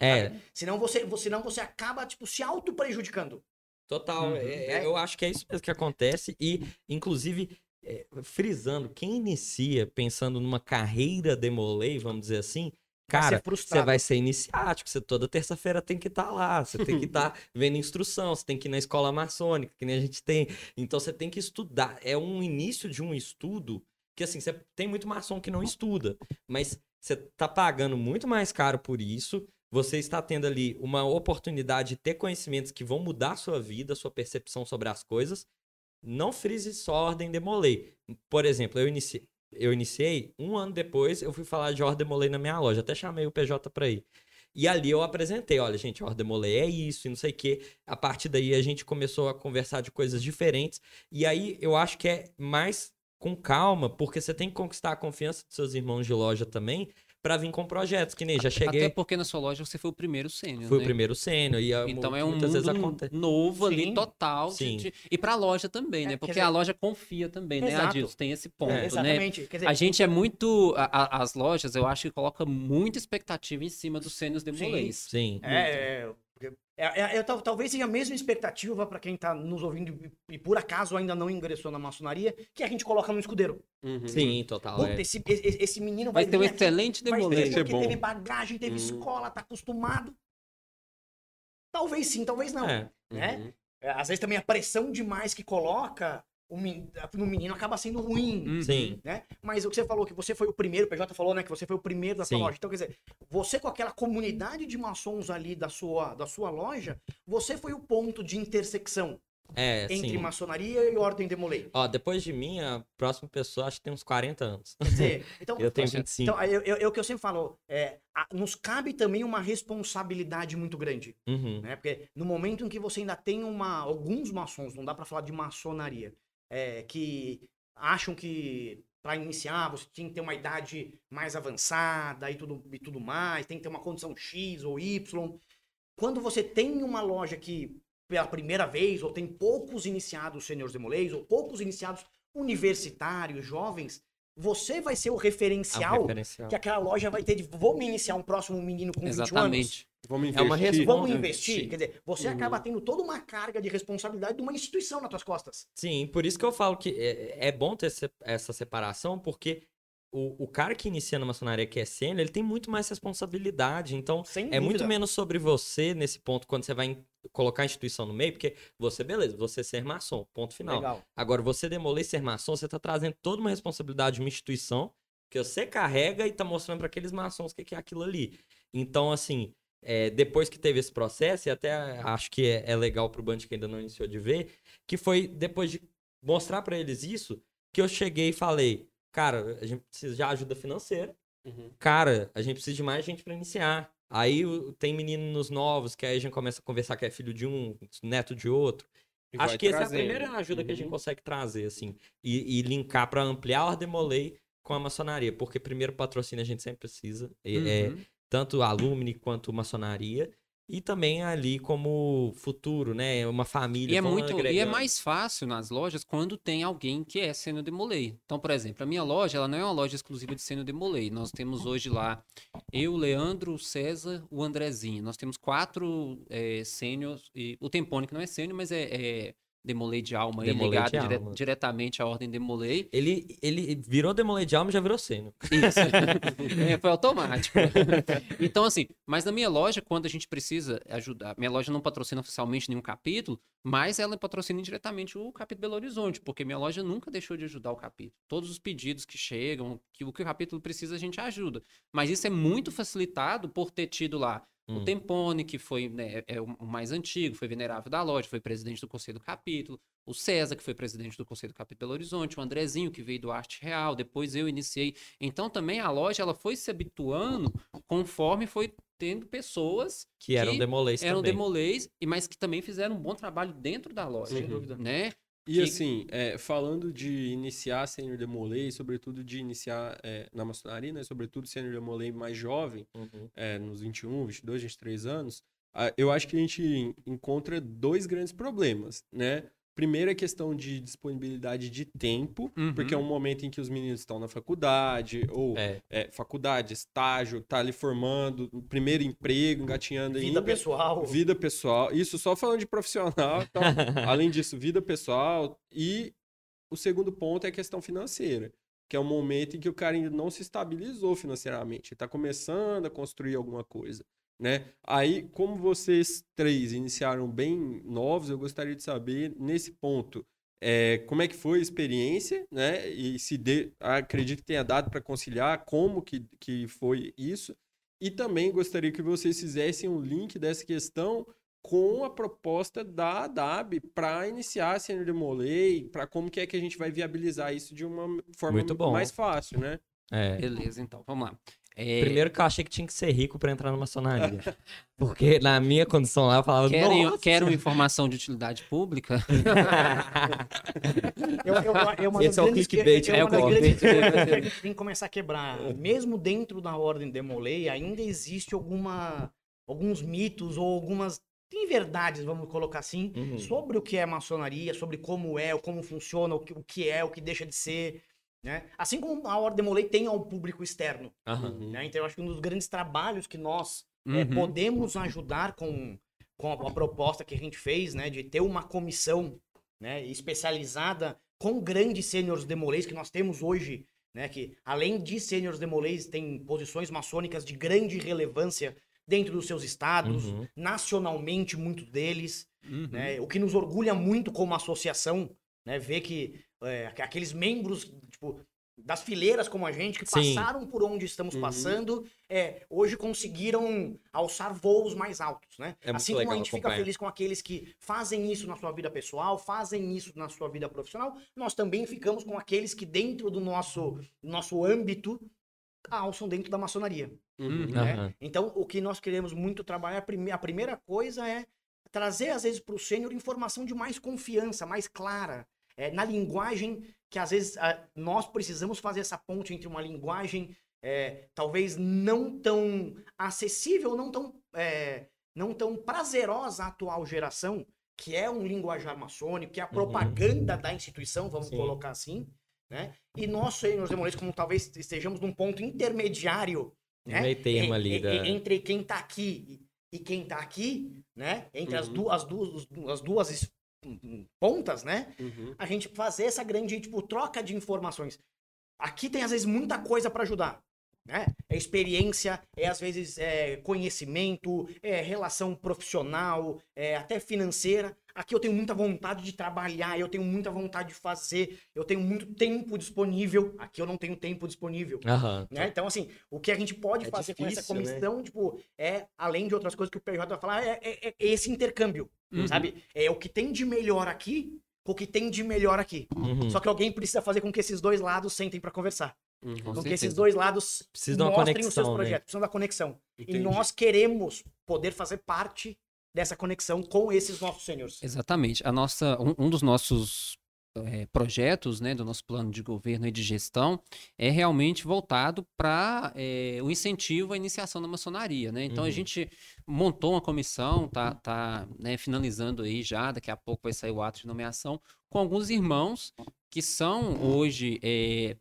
Speaker 1: É,
Speaker 3: Senão você, você, senão você acaba tipo, se auto-prejudicando.
Speaker 1: total.
Speaker 4: Uhum.
Speaker 1: É, é, eu acho que é isso mesmo que acontece. E, inclusive, é, frisando, quem inicia pensando numa carreira demolei, vamos dizer assim, cara. Você vai ser iniciático, você toda terça-feira tem que estar lá, você tem que estar <laughs> vendo instrução, você tem que ir na escola maçônica, que nem a gente tem. Então você tem que estudar. É um início de um estudo que assim, você tem muito maçom que não estuda, mas você tá pagando muito mais caro por isso. Você está tendo ali uma oportunidade de ter conhecimentos que vão mudar a sua vida, a sua percepção sobre as coisas. Não frise só ordem demolei. Por exemplo, eu iniciei, eu iniciei, um ano depois eu fui falar de ordem demolei na minha loja. Até chamei o PJ pra ir. E ali eu apresentei, olha, gente, ordem demolei é isso e não sei o quê. A partir daí a gente começou a conversar de coisas diferentes. E aí eu acho que é mais com calma, porque você tem que conquistar a confiança dos seus irmãos de loja também pra vir com projetos, que nem já cheguei,
Speaker 4: Até porque na sua loja você foi o primeiro sênior,
Speaker 1: fui
Speaker 4: né?
Speaker 1: o primeiro sênior e a-
Speaker 4: Então é um
Speaker 1: muitas vezes
Speaker 4: mundo
Speaker 1: acontece.
Speaker 4: novo ali,
Speaker 3: Sim.
Speaker 4: total. de-
Speaker 1: Sim.
Speaker 4: de- E pra loja também,
Speaker 3: É,
Speaker 4: né? Porque
Speaker 3: dizer-
Speaker 4: a loja confia também, né,
Speaker 3: Exato.
Speaker 4: Adilson? Tem esse ponto,
Speaker 1: É,
Speaker 4: né?
Speaker 3: Exatamente. Quer dizer,
Speaker 4: A gente é muito. a- a- as lojas, eu acho que coloca muita expectativa em cima dos sênios demolês.
Speaker 1: Sim.
Speaker 3: É, é, é, é, é, tal- talvez seja a mesma expectativa para quem tá nos ouvindo e, e por acaso ainda não ingressou na maçonaria, que a gente coloca no escudeiro.
Speaker 4: Uhum.
Speaker 1: Sim, total.
Speaker 3: Puta,
Speaker 1: é.
Speaker 3: esse, esse, esse menino vai,
Speaker 4: Vai ter um excelente
Speaker 2: ser
Speaker 3: porque
Speaker 2: bom.
Speaker 3: teve bagagem, teve
Speaker 4: Uhum.
Speaker 3: escola, tá acostumado. Talvez sim, talvez não.
Speaker 1: É.
Speaker 3: né?
Speaker 4: Uhum.
Speaker 3: É, Às vezes também a pressão demais que coloca no menino acaba sendo ruim.
Speaker 4: Uhum.
Speaker 1: Sim.
Speaker 3: Né? Mas o que você falou, que você foi o primeiro, o PJ falou, né? Que você foi o primeiro da sua
Speaker 1: Sim.
Speaker 3: loja. Então, quer dizer, você com aquela comunidade de maçons ali da sua, da sua loja, você foi o ponto de intersecção
Speaker 1: É,
Speaker 3: entre
Speaker 1: sim.
Speaker 3: maçonaria e ordem demolei.
Speaker 1: Ó, depois de mim, a próxima pessoa acho que tem uns 40 anos.
Speaker 3: Quer dizer, <laughs> então,
Speaker 1: Eu tenho
Speaker 4: Poxa,
Speaker 1: 25.
Speaker 3: então eu, eu- é o que eu sempre falo, é, a- nos cabe também uma responsabilidade muito grande.
Speaker 1: Uhum.
Speaker 3: né? Porque no momento em que você ainda tem uma, alguns maçons, não dá pra falar de maçonaria, é, que acham que para iniciar você tem que ter uma idade mais avançada e tudo, e tudo mais, tem que ter uma condição X ou Y. Quando você tem uma loja que pela primeira vez, ou tem poucos iniciados seniors demolês, ou poucos iniciados universitários, jovens, você vai ser o
Speaker 1: É um
Speaker 3: referencial
Speaker 1: referencial.
Speaker 3: que aquela loja vai ter de, vou me iniciar um próximo menino com 20 anos.
Speaker 4: Exatamente.
Speaker 2: Vamos
Speaker 1: É
Speaker 2: investir.
Speaker 1: uma resposta.
Speaker 3: Vamos investir. Quer dizer, você
Speaker 4: Uhum.
Speaker 3: acaba tendo toda uma carga de responsabilidade de uma instituição nas suas costas.
Speaker 1: Sim, por isso que eu falo que é, é bom ter essa separação, porque o, o cara que inicia na maçonaria que é sênior, ele tem muito mais responsabilidade. Então,
Speaker 3: Sem
Speaker 1: é
Speaker 3: dúvida.
Speaker 1: muito menos sobre você nesse ponto, quando você vai in- colocar a instituição no meio, porque você, beleza, você ser maçom, ponto final.
Speaker 3: Legal.
Speaker 1: Agora, você demoler ser maçom, você tá trazendo toda uma responsabilidade de uma instituição que você carrega e tá mostrando para aqueles maçons o que que é aquilo ali. Então, assim, é, depois que teve esse processo, e até acho que é, é legal pro Band que ainda não iniciou de ver, que foi depois de mostrar para eles isso, que eu cheguei e falei, cara, a gente precisa de ajuda financeira.
Speaker 4: Uhum.
Speaker 1: Cara, a gente precisa de mais gente para iniciar. Aí tem meninos novos que aí a gente começa a conversar que é filho de um, neto de outro.
Speaker 2: E
Speaker 1: Acho que essa é a primeira ajuda que a gente
Speaker 2: Uhum.
Speaker 1: consegue trazer, assim. E, e linkar pra ampliar a Ordem Molei com a maçonaria. Porque primeiro patrocínio a gente sempre precisa. e- é,
Speaker 4: Uhum.
Speaker 1: Tanto alumni quanto maçonaria. E também ali como futuro, né? Uma família.
Speaker 4: E é muito, e é
Speaker 1: agregando.
Speaker 4: mais fácil nas lojas quando tem alguém que é sênior demolei. Então, por exemplo, a minha loja, ela não é uma loja exclusiva de sênior demolei. Nós temos hoje lá eu, Leandro, o César, o Andrezinho. Nós temos quatro é, sêniors, e o Tempone que não é sênior, mas é, é demolei de alma, aí,
Speaker 1: Demolei
Speaker 4: ligado
Speaker 1: de
Speaker 4: dire-
Speaker 1: alma.
Speaker 4: diretamente à ordem demolei.
Speaker 1: Ele, ele virou Demolei de Alma e já virou sênior.
Speaker 4: Isso. <laughs> É, foi automático. <laughs> Então, assim, mas na minha loja, quando a gente precisa ajudar, minha loja não patrocina oficialmente nenhum capítulo, mas ela patrocina indiretamente o capítulo Belo Horizonte, porque minha loja nunca deixou de ajudar o capítulo. Todos os pedidos que chegam, que o que o capítulo precisa, a gente ajuda. Mas isso é muito facilitado por ter tido lá
Speaker 1: Hum.
Speaker 4: o Tempone, que foi né, é o o mais antigo, foi venerável da loja, foi presidente do conselho do capítulo. O César, que foi presidente do conselho do capítulo Belo Horizonte. O Andrezinho, que veio do Arte Real. Depois eu iniciei. Então também a loja ela foi se habituando conforme foi tendo pessoas
Speaker 1: Que eram Demolês
Speaker 4: eram
Speaker 1: também.
Speaker 4: demolês, e mas que também fizeram um bom trabalho dentro da loja.
Speaker 2: Sem dúvida.
Speaker 4: Né?
Speaker 2: E
Speaker 4: que-
Speaker 2: assim, é, falando de iniciar Sênior Demolei, sobretudo de iniciar é, na maçonaria, né? Sobretudo Sênior Demolei mais jovem,
Speaker 1: Uhum.
Speaker 2: é, nos 21, 22, 23 anos, eu acho que a gente encontra dois grandes problemas, né? Primeiro é questão de disponibilidade de tempo,
Speaker 4: Uhum.
Speaker 2: porque é um momento em que os meninos estão na faculdade, ou
Speaker 1: É.
Speaker 2: é, faculdade, estágio, tá ali formando, primeiro emprego, engatinhando
Speaker 3: Vida
Speaker 2: ainda.
Speaker 3: pessoal.
Speaker 2: Vida pessoal, isso só falando de profissional. Então, <laughs> além disso, vida pessoal. E o segundo ponto é a questão financeira, que é o momento em que o cara ainda não se estabilizou financeiramente. Ele está começando a construir alguma coisa. Né? Aí, como vocês três iniciaram bem novos, eu gostaria de saber, nesse ponto, é, como é que foi a experiência, né? E se dê, acredito que tenha dado para conciliar, como que, que foi isso. E também gostaria que vocês fizessem um link dessa questão com a proposta da DAB para iniciar a Senior Demolay, para como que é que a gente vai viabilizar isso de uma forma
Speaker 1: Muito bom.
Speaker 2: mais fácil, né?
Speaker 1: É.
Speaker 4: Beleza, então, vamos lá. É,
Speaker 1: Primeiro que eu achei que tinha que ser rico pra entrar na maçonaria. <laughs> Porque na minha condição lá eu falava,
Speaker 4: querem,
Speaker 1: nossa!
Speaker 4: uma informação de utilidade pública? <laughs>
Speaker 3: Eu, eu, eu, uma
Speaker 1: Esse é o clickbait, é
Speaker 3: é
Speaker 1: o
Speaker 3: uma das
Speaker 4: clickbait.
Speaker 3: grandes questões que a gente tem que começar a quebrar. Mesmo dentro da ordem Demolei, ainda existe alguma, alguns mitos ou algumas inverdades, vamos colocar assim,
Speaker 1: Uhum.
Speaker 3: sobre o que é maçonaria, sobre como é, como funciona, o que, o que é, o que deixa de ser. Né? Assim como a ordem Demolei tem ao público externo.
Speaker 2: Uhum.
Speaker 3: né? Então, eu acho que um dos grandes trabalhos que nós é,
Speaker 4: Uhum.
Speaker 3: podemos ajudar com, com a, a proposta que a gente fez, né, de ter uma comissão né, especializada com grandes sêniores demolês que nós temos hoje, né, que além de sêniores demolês, tem posições maçônicas de grande relevância dentro dos seus estados,
Speaker 1: Uhum.
Speaker 3: nacionalmente, muitos deles,
Speaker 4: Uhum.
Speaker 3: né, o que nos orgulha muito como associação, né, ver que é, aqueles membros, tipo, das fileiras como a gente, que
Speaker 1: Sim.
Speaker 3: passaram por onde estamos
Speaker 2: Uhum.
Speaker 3: passando, é, hoje conseguiram alçar voos mais altos, né?
Speaker 1: É
Speaker 3: assim como a gente fica
Speaker 1: acompanhar.
Speaker 3: feliz com aqueles que fazem isso na sua vida pessoal, fazem isso na sua vida profissional, nós também ficamos com aqueles que dentro do nosso, nosso âmbito alçam dentro da maçonaria.
Speaker 2: Uhum.
Speaker 3: né?
Speaker 1: Aham.
Speaker 3: Então, o que nós queremos muito trabalhar, a primeira coisa é trazer, às vezes, para o sênior informação de mais confiança, mais clara, é, na linguagem que, às vezes, a- nós precisamos fazer essa ponte entre uma linguagem é, talvez não tão acessível, não tão, é, não tão prazerosa à atual geração, que é um linguajar maçônico, que é a propaganda da instituição, vamos
Speaker 1: Sim.
Speaker 3: colocar assim, né? E nós, sêniores demolês, como talvez estejamos num ponto intermediário né?
Speaker 1: Meio termo ali
Speaker 3: e-
Speaker 1: da-
Speaker 3: Entre quem tá aqui e quem tá aqui, né? Entre as,
Speaker 2: Uhum.
Speaker 3: as, duas, as duas es- pontas, né?
Speaker 2: Uhum.
Speaker 3: A gente fazer essa grande, tipo, troca de informações. Aqui tem, às vezes, muita coisa para ajudar. Né? É experiência, é às vezes é conhecimento, é relação profissional, é até financeira. Aqui eu tenho muita vontade de trabalhar, eu tenho muita vontade de fazer, eu tenho muito tempo disponível. Aqui eu não tenho tempo disponível.
Speaker 1: Aham.
Speaker 3: Né? Então, assim, o que a gente pode
Speaker 2: É
Speaker 3: fazer com essa
Speaker 2: difícil, né?
Speaker 3: comissão, tipo, é, além de outras coisas que o PJ vai falar, é, é- é esse intercâmbio,
Speaker 4: Uhum.
Speaker 3: sabe? É o que tem de melhor aqui com o que tem de melhor aqui.
Speaker 1: Uhum.
Speaker 3: Só que alguém precisa fazer com que esses dois lados sentem pra conversar.
Speaker 4: Uhum, com
Speaker 3: Então, que esses dois lados
Speaker 1: Precisa de uma
Speaker 3: mostrem os seus
Speaker 1: conexão, né?
Speaker 3: projetos, precisam da conexão.
Speaker 2: Entendi.
Speaker 3: E nós queremos poder fazer parte dessa conexão com esses nossos seniors.
Speaker 4: Exatamente. A nossa, um, um dos nossos eh, projetos, né, do nosso plano de governo e de gestão, é realmente voltado para o incentivo à iniciação da maçonaria, né? Então a
Speaker 1: Uhum.
Speaker 4: gente montou uma comissão, tá, tá né, finalizando aí já, daqui a pouco vai sair o ato de nomeação, com alguns irmãos que são hoje eh,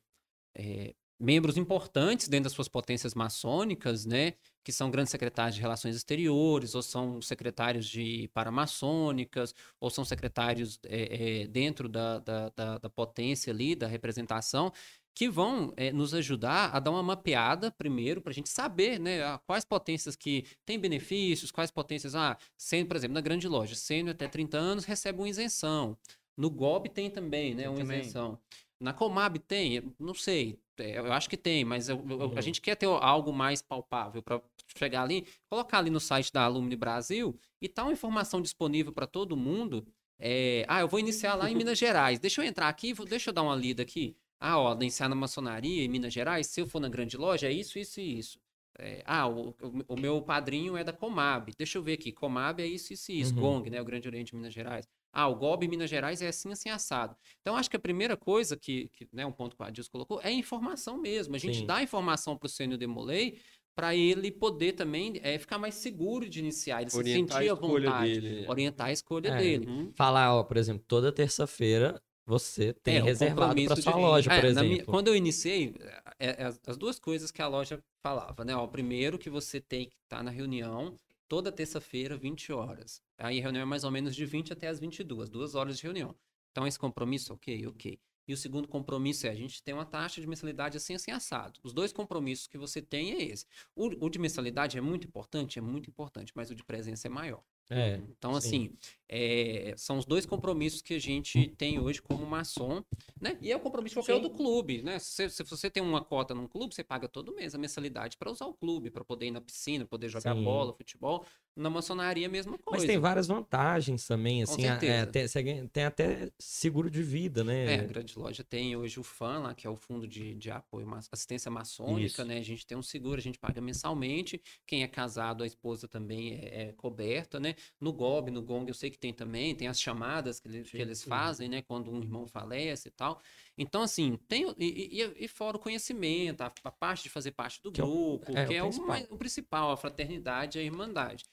Speaker 4: eh, membros importantes dentro das suas potências maçônicas, né? Que são grandes secretários de relações exteriores, ou são secretários de paramaçônicas, ou são secretários eh, eh, dentro da, da, da, da potência ali, da representação, que vão eh, nos ajudar a dar uma mapeada primeiro, para a gente saber né, ah, quais potências que têm benefícios, quais potências, ah, sendo, por exemplo, na grande loja, sendo até 30 anos, recebe uma isenção. No GOB tem também, né, uma
Speaker 3: também.
Speaker 4: isenção. Na Comab tem, não sei, é, eu acho que tem, mas eu- eu-
Speaker 1: Uhum.
Speaker 4: a gente quer ter algo mais palpável para chegar ali, colocar ali no site da Alumni Brasil e tá uma informação disponível para todo mundo. é, ah, eu vou iniciar lá em <laughs> Minas Gerais. Deixa eu entrar aqui, vou- deixa eu dar uma lida aqui. Ah, ó, iniciar na maçonaria em Minas Gerais, se eu for na grande loja, é isso, isso e isso. É, ah, o, o- o meu padrinho é da Comab. Deixa eu ver aqui. Comab é isso, isso e isso.
Speaker 1: Uhum.
Speaker 4: Gong, né? O Grande Oriente de Minas Gerais. Ah, o GOB em Minas Gerais é assim, assim, assado. Então, acho que a primeira coisa que, que né, um ponto que o Adilson colocou, é informação mesmo. A gente
Speaker 1: Sim.
Speaker 4: dá informação para o Sênior Demolei para ele poder também é, ficar mais seguro de iniciar, ele se
Speaker 2: Orientar a
Speaker 4: sentir à
Speaker 2: escolha
Speaker 4: vontade,
Speaker 2: dele.
Speaker 4: orientar a escolha
Speaker 1: É.
Speaker 4: dele.
Speaker 2: Uhum.
Speaker 1: Falar, ó, por exemplo, toda terça-feira você tem
Speaker 4: É,
Speaker 1: reservado para
Speaker 4: de-
Speaker 1: sua loja,
Speaker 4: É,
Speaker 1: por
Speaker 4: minha-
Speaker 1: exemplo.
Speaker 4: quando eu iniciei, é, é as, as duas coisas que a loja falava, né? Ó, primeiro que você tem que estar na reunião toda terça-feira, 20 horas. Aí a reunião é mais ou menos de 20 até as 22, duas horas de reunião. Então esse compromisso, ok, ok. E o segundo compromisso é a gente tem uma taxa de mensalidade assim, assim, assado. Os dois compromissos que você tem é esse. O, o de mensalidade é muito importante? É muito importante, mas o de presença é maior.
Speaker 1: É,
Speaker 4: Então,
Speaker 1: sim.
Speaker 4: assim, é, são os dois compromissos que a gente tem hoje como maçom, né? E é o compromisso qualquer
Speaker 3: Sim.
Speaker 4: outro clube, né? Se, se você tem uma cota num clube, você paga todo mês a mensalidade para usar o clube, para poder ir na piscina, poder jogar
Speaker 1: Sim.
Speaker 4: bola, futebol. Na maçonaria, a mesma coisa.
Speaker 1: Mas tem várias vantagens também, assim, é, tem, tem até seguro de vida, né?
Speaker 4: É, a grande loja tem hoje o FAM lá, que é o Fundo de, de Apoio, Assistência Maçônica,
Speaker 1: Isso.
Speaker 4: né? A gente tem um seguro, a gente paga mensalmente. Quem é casado, a esposa também é, é coberta, né? No GOB, no GONG, eu sei que tem também, tem as chamadas que, eles- que eles fazem, né? Quando um irmão falece e tal. Então, assim, tem. o- E, e- e fora o conhecimento, a, a parte de fazer parte do
Speaker 1: Que é o-
Speaker 4: grupo,
Speaker 1: é,
Speaker 4: que
Speaker 1: o
Speaker 4: é o,
Speaker 1: principal.
Speaker 4: mais- o principal, a fraternidade e a irmandade.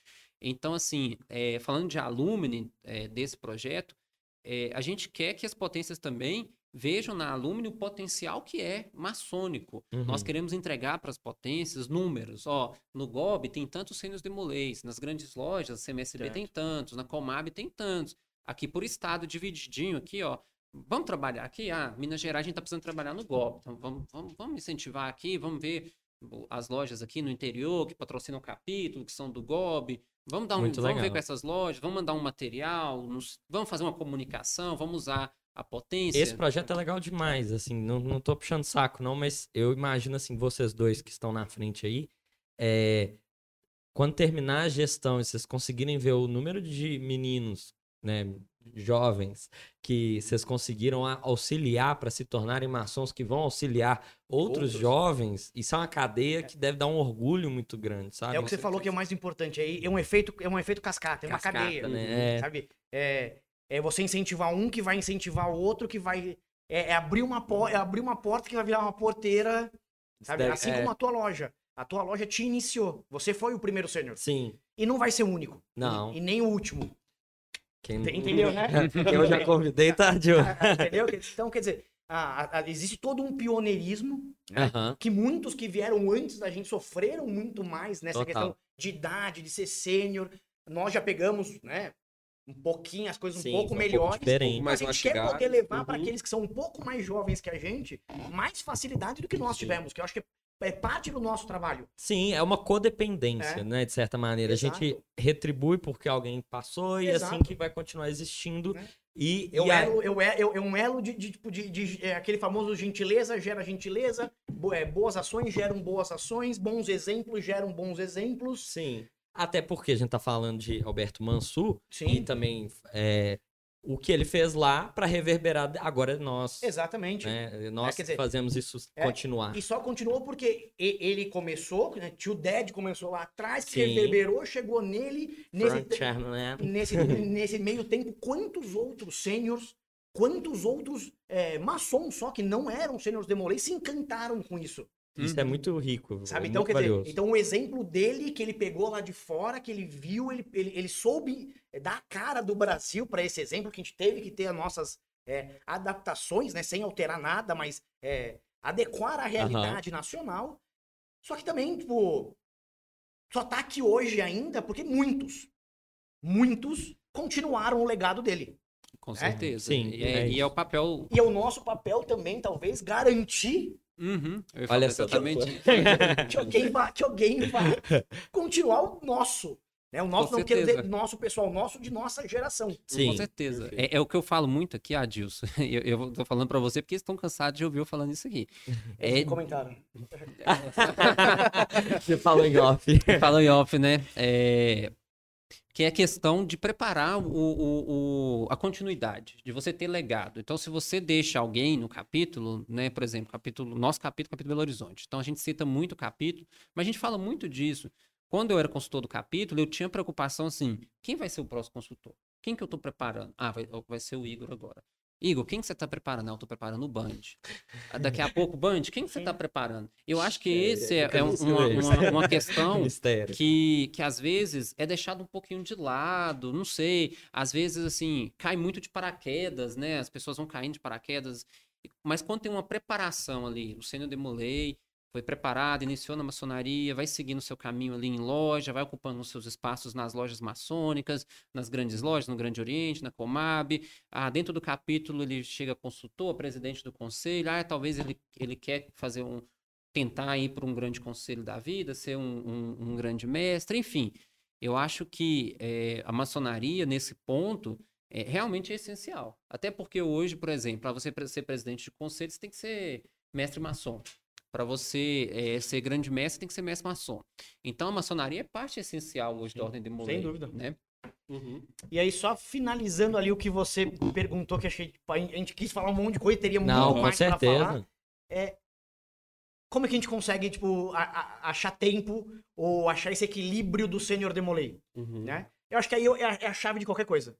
Speaker 4: Então, assim, é, falando de alumni é, desse projeto, é, a gente quer que as potências também vejam na alumni o potencial que é maçônico.
Speaker 1: Uhum.
Speaker 4: Nós queremos entregar para as potências números. Ó, no GOB tem tantos sênios demolês, nas grandes lojas, CMSB tem tantos, na Comab tem tantos. Aqui por estado, divididinho aqui, ó. Vamos trabalhar aqui? Ah, Minas Gerais a gente está precisando trabalhar no GOB. Então vamos, vamos, vamos incentivar aqui, vamos ver as lojas aqui no interior que patrocinam o capítulo, que são do GOB. Vamos dar um,
Speaker 1: Muito
Speaker 4: vamos ver
Speaker 1: legal.
Speaker 4: com essas lojas, vamos mandar um material, nos- vamos fazer uma comunicação, vamos usar a potência.
Speaker 1: Esse projeto é legal demais, assim, não, não tô puxando saco não, mas eu imagino, assim, vocês dois que estão na frente aí, é, quando terminar a gestão e vocês conseguirem ver o número de meninos, né, jovens, que vocês conseguiram auxiliar para se tornarem maçons, que vão auxiliar outros,
Speaker 3: Outros.
Speaker 1: jovens, isso é uma cadeia que deve dar um orgulho muito grande, sabe?
Speaker 3: É o que você falou que é o mais importante aí. É um efeito, é um efeito cascata, é uma
Speaker 1: Cascata,
Speaker 3: cadeia.
Speaker 1: né? É.
Speaker 3: Sabe? É, é você incentivar um que vai incentivar o outro, que vai. É, é abrir, uma po- é abrir uma porta que vai virar uma porteira. Sabe? assim
Speaker 1: é.
Speaker 3: como a tua loja. A tua loja te iniciou. Você foi o primeiro sênior.
Speaker 1: Sim,
Speaker 3: E não vai ser o único.
Speaker 1: Não.
Speaker 3: E, e nem o último.
Speaker 1: quem...
Speaker 3: Entendeu, né? <laughs>
Speaker 1: quem eu já convidei, tá, Gil? <laughs>
Speaker 3: Entendeu? Então, quer dizer, a- a- existe todo um pioneirismo
Speaker 1: Aham.
Speaker 3: que muitos que vieram antes da gente sofreram muito mais nessa
Speaker 1: Total.
Speaker 3: questão de idade, de ser sênior. Nós já pegamos, né, um pouquinho as coisas
Speaker 1: Sim,
Speaker 3: um pouco
Speaker 1: um
Speaker 3: melhores.
Speaker 1: diferente.
Speaker 3: mas a gente quer poder levar para
Speaker 2: Uhum.
Speaker 3: aqueles que são um pouco mais jovens que a gente mais facilidade do que nós tivemos, que eu acho que é parte do nosso trabalho.
Speaker 1: Sim, é uma codependência,
Speaker 3: É.
Speaker 1: né? De certa maneira. A gente
Speaker 3: Exato.
Speaker 1: retribui porque alguém passou e
Speaker 3: Exato.
Speaker 1: assim que vai continuar existindo.
Speaker 3: Né?
Speaker 1: E,
Speaker 3: Eu
Speaker 1: e a-
Speaker 3: elo, eu, é, eu, é um elo de, de, tipo, de, de- é, aquele famoso gentileza gera gentileza, bo- é, boas ações geram boas ações, bons exemplos geram bons exemplos.
Speaker 1: Sim. Até porque a gente tá falando de Alberto Mansur e também é, o que ele fez lá pra reverberar agora é nós.
Speaker 3: Exatamente.
Speaker 1: Né? Nós
Speaker 3: É, dizer,
Speaker 1: fazemos isso
Speaker 3: é,
Speaker 1: continuar.
Speaker 3: E só continuou porque ele começou, né? Tio Ded começou lá atrás,
Speaker 1: Sim.
Speaker 3: reverberou, chegou nele. Nesse,
Speaker 1: Chapman,
Speaker 3: nesse, <laughs> nesse meio tempo, quantos outros sêniors, quantos outros é, maçons só que não eram sêniors Demolay se encantaram com isso.
Speaker 1: Isso é muito rico.
Speaker 3: Sabe?
Speaker 1: é
Speaker 3: Então,
Speaker 1: muito
Speaker 3: quer
Speaker 1: valioso.
Speaker 3: dizer, então o exemplo dele que ele pegou lá de fora, que ele viu, ele, ele, ele soube é, dar a cara do Brasil para esse exemplo, que a gente teve que ter as nossas é, adaptações, né? Sem alterar nada, mas é, adequar à realidade nacional. Só que também, tipo, só tá aqui hoje ainda porque muitos, muitos continuaram o legado dele.
Speaker 4: Com certeza.
Speaker 1: Sim,
Speaker 4: e,
Speaker 1: é
Speaker 4: é, e é o papel.
Speaker 3: E é o nosso papel também, talvez, garantir
Speaker 4: Uhum,
Speaker 1: Olha só,
Speaker 4: exatamente.
Speaker 3: que alguém vá, que alguém vá continuar o nosso. Né? O nosso,
Speaker 4: Com
Speaker 3: não quero dizer
Speaker 4: certeza.
Speaker 3: nosso pessoal, nosso de nossa geração.
Speaker 1: Sim.
Speaker 4: Com certeza. É, é o que eu falo muito aqui, Adilson. <laughs> Eu, eu tô falando pra você porque eles estão cansados de ouvir eu falando isso aqui.
Speaker 3: Eles
Speaker 4: É,
Speaker 3: comentaram. <laughs>
Speaker 1: Você falou em off.
Speaker 4: Fala em off, né? É, que é a questão de preparar o, o- o- a continuidade, de você ter legado. Então, se você deixa alguém no capítulo, né? Por exemplo, capítulo, nosso capítulo, capítulo Belo Horizonte. Então, a gente cita muito o capítulo, mas a gente fala muito disso. Quando eu era consultor do capítulo, eu tinha preocupação assim: quem vai ser o próximo consultor? Quem que eu tô preparando? Ah, vai, vai ser o Igor agora. Igor, quem que você tá preparando? Não, eu tô preparando o Band. Ah, Daqui a <laughs> pouco, Band, quem que você tá preparando? Eu acho que esse é, é um- uma, uma- uma <laughs> questão que, que às vezes é deixado um pouquinho de lado, não sei. Às vezes, assim, cai muito de paraquedas, né? As pessoas vão caindo de paraquedas. Mas quando tem uma preparação ali, o Sênior Demolei foi preparado, iniciou na maçonaria, vai seguindo seu caminho ali em loja, vai ocupando os seus espaços nas lojas maçônicas, nas grandes lojas, no Grande Oriente, na Comab. Ah, dentro do capítulo ele chega consultor, presidente do conselho. Ah, talvez ele, ele quer fazer um, tentar ir para um grande conselho da vida, ser um, um- um grande mestre, enfim. Eu acho que eh, a maçonaria, nesse ponto, é, realmente é essencial. Até porque hoje, por exemplo, para você ser presidente de conselho, você tem que ser mestre maçom. Para você eh, ser grande mestre, tem que ser mestre maçom. Então, a maçonaria é parte essencial hoje da Ordem de Molay.
Speaker 3: dúvida.
Speaker 4: Né?
Speaker 2: Uhum.
Speaker 3: E aí, só finalizando ali o que você perguntou, que achei, tipo, a gente quis falar um monte de coisa, teria muito mais pra falar.
Speaker 1: certeza.
Speaker 3: Como é que a gente consegue, tipo, a- a- achar tempo ou achar esse equilíbrio do Sênior Demolay,
Speaker 2: Uhum.
Speaker 3: né? Eu acho que aí é a, é a chave de qualquer coisa.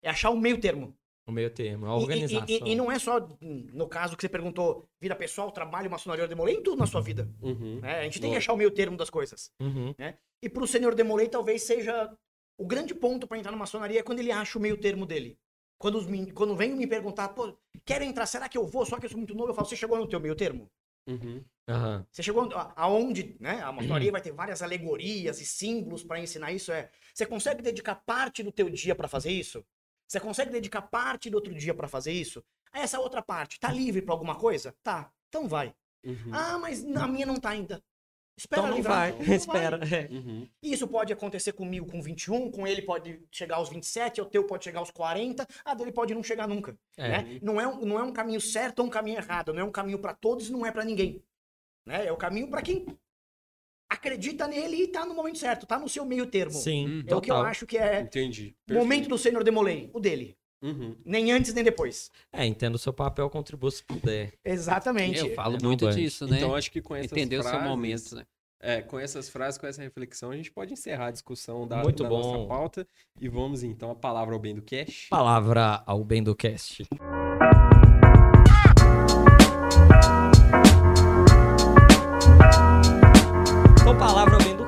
Speaker 3: É achar o meio termo.
Speaker 1: O meio termo, a
Speaker 3: E- e-
Speaker 1: organização.
Speaker 3: E, e não é só, no caso que você perguntou, vida pessoal, trabalho, maçonaria, demolei, em tudo na sua vida.
Speaker 2: Uhum.
Speaker 3: né? A gente tem que achar o meio termo das coisas.
Speaker 1: Uhum.
Speaker 3: E pro senhor Demolei, talvez seja o grande ponto pra entrar na maçonaria é quando ele acha o meio termo dele. Quando, os, quando vem me perguntar, pô, quero entrar, será que eu vou? Só que eu sou muito novo, eu falo, você chegou no teu meio termo?
Speaker 2: Uhum.
Speaker 1: Aham.
Speaker 3: Você chegou aonde, né? A maçonaria vai ter várias alegorias e símbolos pra ensinar isso. É, você consegue dedicar parte do teu dia pra fazer isso? Você consegue dedicar parte do outro dia pra fazer isso? Aí essa outra parte, tá livre pra alguma coisa? Tá, então vai.
Speaker 2: Uhum.
Speaker 3: Ah, mas a minha não tá ainda. Espera
Speaker 1: Então não
Speaker 3: livrar,
Speaker 1: vai.
Speaker 3: então não
Speaker 1: Espera. É.
Speaker 2: Uhum.
Speaker 3: E Isso pode acontecer comigo com 21, com ele pode chegar aos 27, o teu pode chegar aos 40, a dele pode não chegar nunca.
Speaker 1: É.
Speaker 3: Né? Não, é um, não é um caminho certo ou um caminho errado, não é um caminho pra todos e não é pra ninguém. Né? É o caminho pra quem acredita nele e tá no momento certo, tá no seu meio termo.
Speaker 1: Sim,
Speaker 4: Hum,
Speaker 3: É o que eu
Speaker 1: total.
Speaker 3: acho que é
Speaker 2: Entendi.
Speaker 3: o momento do Senhor Demolei, o dele.
Speaker 2: Uhum.
Speaker 3: Nem antes nem depois.
Speaker 1: É, entenda o seu papel, contribua se puder.
Speaker 3: Exatamente.
Speaker 4: Eu falo
Speaker 1: É,
Speaker 4: muito disso, né?
Speaker 2: Então acho que com essas
Speaker 4: Entender o
Speaker 2: frases,
Speaker 4: seu momento, né?
Speaker 2: É, com essas frases, com essa reflexão, a gente pode encerrar a discussão da,
Speaker 1: Muito
Speaker 2: da
Speaker 1: bom.
Speaker 2: nossa pauta. E vamos então à palavra ao bem do cash.
Speaker 1: Palavra ao bem do cast.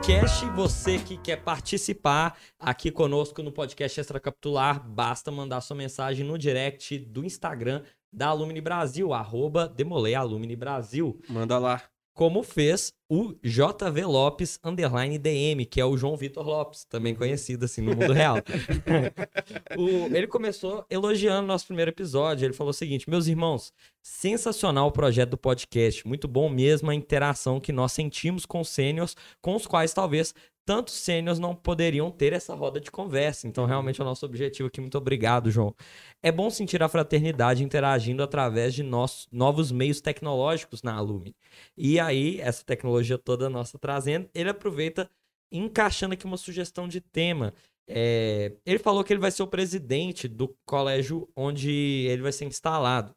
Speaker 1: Palavra ao bem do cast. Você que quer participar aqui conosco no podcast Extracapitular, basta mandar sua mensagem no direct do Instagram da Alumni Brasil, arroba Demolei Alumni Brasil.
Speaker 2: Manda lá.
Speaker 1: Como fez o JV Lopes underline DM, que é o João Vitor Lopes, também conhecido assim no mundo real. <laughs> O- ele começou elogiando nosso primeiro episódio. Ele falou o seguinte: Meus irmãos, sensacional o projeto do podcast. Muito bom mesmo a interação que nós sentimos com os sêniors, com os quais talvez tantos sêniors não poderiam ter essa roda de conversa. Então, realmente é o nosso objetivo aqui. Muito obrigado, João. É bom sentir a fraternidade interagindo através de nossos novos meios tecnológicos na Alumni. E aí, essa tecnologia toda nossa trazendo, ele aproveita encaixando aqui uma sugestão de tema. É, ele falou que ele vai ser o presidente do colégio onde ele vai ser instalado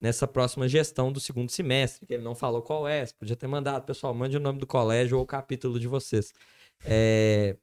Speaker 1: nessa próxima gestão do segundo semestre, que ele não falou qual é, podia ter mandado, pessoal, mande o nome do colégio ou o capítulo de vocês. É,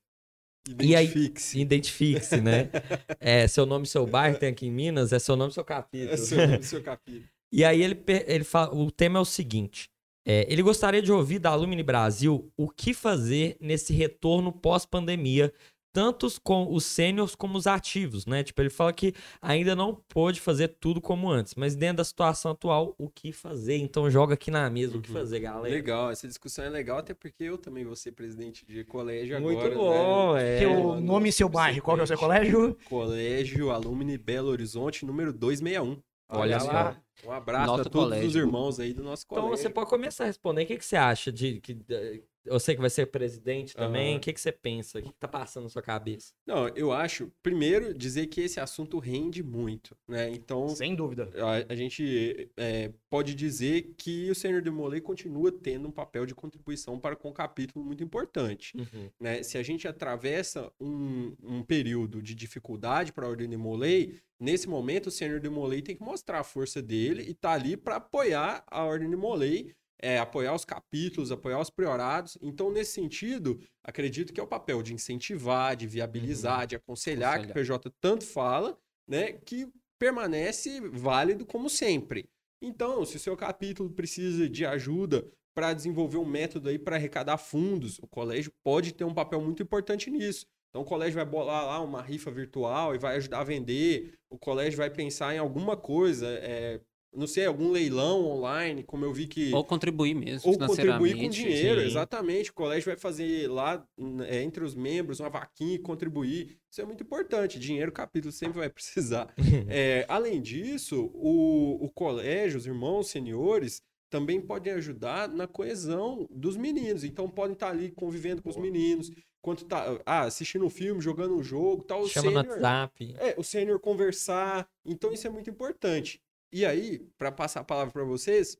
Speaker 1: E aí-
Speaker 2: Identifique-se.
Speaker 1: identifique-se, né? <laughs> É, seu nome, seu bairro tem aqui em Minas, é seu nome, seu capítulo.
Speaker 2: É seu, nome, seu capítulo. <laughs>
Speaker 1: E aí ele, ele fala, o tema é o seguinte: é, ele gostaria de ouvir da Alumni Brasil o que fazer nesse retorno pós-pandemia, tanto os com os sêniors como os ativos, né? Tipo, ele fala que ainda não pôde fazer tudo como antes, mas dentro da situação atual, o que fazer? Então joga aqui na mesa o que
Speaker 2: Uhum.
Speaker 1: fazer, galera.
Speaker 2: Legal, essa discussão é legal, até porque eu também vou ser presidente de colégio
Speaker 1: Muito
Speaker 2: agora.
Speaker 1: bom,
Speaker 2: né?
Speaker 1: é.
Speaker 3: Seu
Speaker 2: mano,
Speaker 3: nome e seu bairro. Qual que é o seu colégio?
Speaker 2: Colégio Alumni Belo Horizonte, número 261.
Speaker 1: Olha
Speaker 2: só.
Speaker 3: lá.
Speaker 2: Um abraço
Speaker 4: Nosso
Speaker 2: a todos
Speaker 4: colégio.
Speaker 2: os irmãos aí do nosso
Speaker 1: Então
Speaker 2: colégio.
Speaker 1: você pode começar a responder. O que, que você acha de que eh, eu sei que vai ser presidente também?
Speaker 2: Aham.
Speaker 1: O que, que você pensa? O que, que tá passando na sua cabeça?
Speaker 2: Não, eu acho, primeiro, dizer que esse assunto rende muito, né? Então,
Speaker 3: Sem dúvida.
Speaker 2: a, a gente é, pode dizer que o Sênior Demolay continua tendo um papel de contribuição para com o capítulo muito importante. né? Se a gente atravessa um, um período de dificuldade para a Ordem de Molay, nesse momento o Sênior de Molay tem que mostrar a força dele e tá ali para apoiar a Ordem de Molay, é, apoiar os capítulos, apoiar os priorados. Então, nesse sentido, acredito que é o papel de incentivar, de viabilizar, de aconselhar, que o PJ tanto fala, né? Que permanece válido como sempre. Então, se o seu capítulo precisa de ajuda para desenvolver um método aí para arrecadar fundos, o colégio pode ter um papel muito importante nisso. Então o colégio vai bolar lá uma rifa virtual e vai ajudar a vender. O colégio vai pensar em alguma coisa, é, não sei, algum leilão online, como eu vi que
Speaker 4: Ou contribuir mesmo
Speaker 2: ou contribuir com dinheiro,
Speaker 1: sim.
Speaker 2: exatamente. O colégio vai fazer lá é, entre os membros uma vaquinha e contribuir. Isso é muito importante. Dinheiro capítulo sempre vai <laughs> precisar. <laughs> É, além disso, o, o colégio, os irmãos seniores, também podem ajudar na coesão dos meninos. Então podem estar ali convivendo com os meninos, enquanto tá ah, assistindo um filme, jogando um jogo, tal. O
Speaker 1: Chama no WhatsApp.
Speaker 2: é, o sênior conversar. Então isso é muito importante. E aí, para passar a palavra para vocês,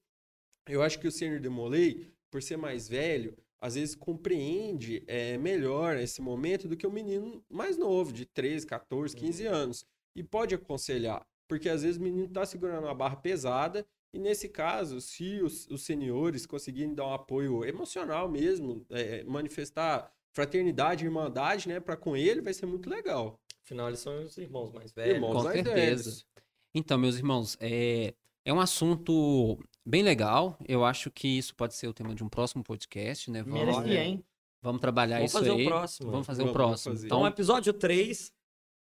Speaker 2: eu acho que o sênior Demolay, por ser mais velho, às vezes compreende é, melhor esse momento do que o menino mais novo, de 13, 14, 15 anos. E pode aconselhar, porque às vezes o menino está segurando uma barra pesada. E nesse caso, se os, os seniores conseguirem dar um apoio emocional mesmo, é, manifestar fraternidade, irmandade, né, para com ele, vai ser muito legal.
Speaker 1: Afinal, eles são os irmãos mais velhos.
Speaker 2: Irmãos
Speaker 4: Com
Speaker 2: mais
Speaker 4: certeza.
Speaker 2: velhos.
Speaker 4: Então, meus irmãos, é, é um assunto bem legal. Eu acho que isso pode ser o tema de um próximo podcast, né? Vamos,
Speaker 3: Merecia, hein?
Speaker 4: vamos trabalhar
Speaker 1: Vamos
Speaker 4: isso
Speaker 1: fazer
Speaker 4: aí.
Speaker 1: o próximo.
Speaker 4: Vamos fazer
Speaker 2: Vamos,
Speaker 4: o
Speaker 2: vamos
Speaker 4: próximo.
Speaker 2: fazer.
Speaker 1: Então, o
Speaker 4: Então,
Speaker 1: episódio 3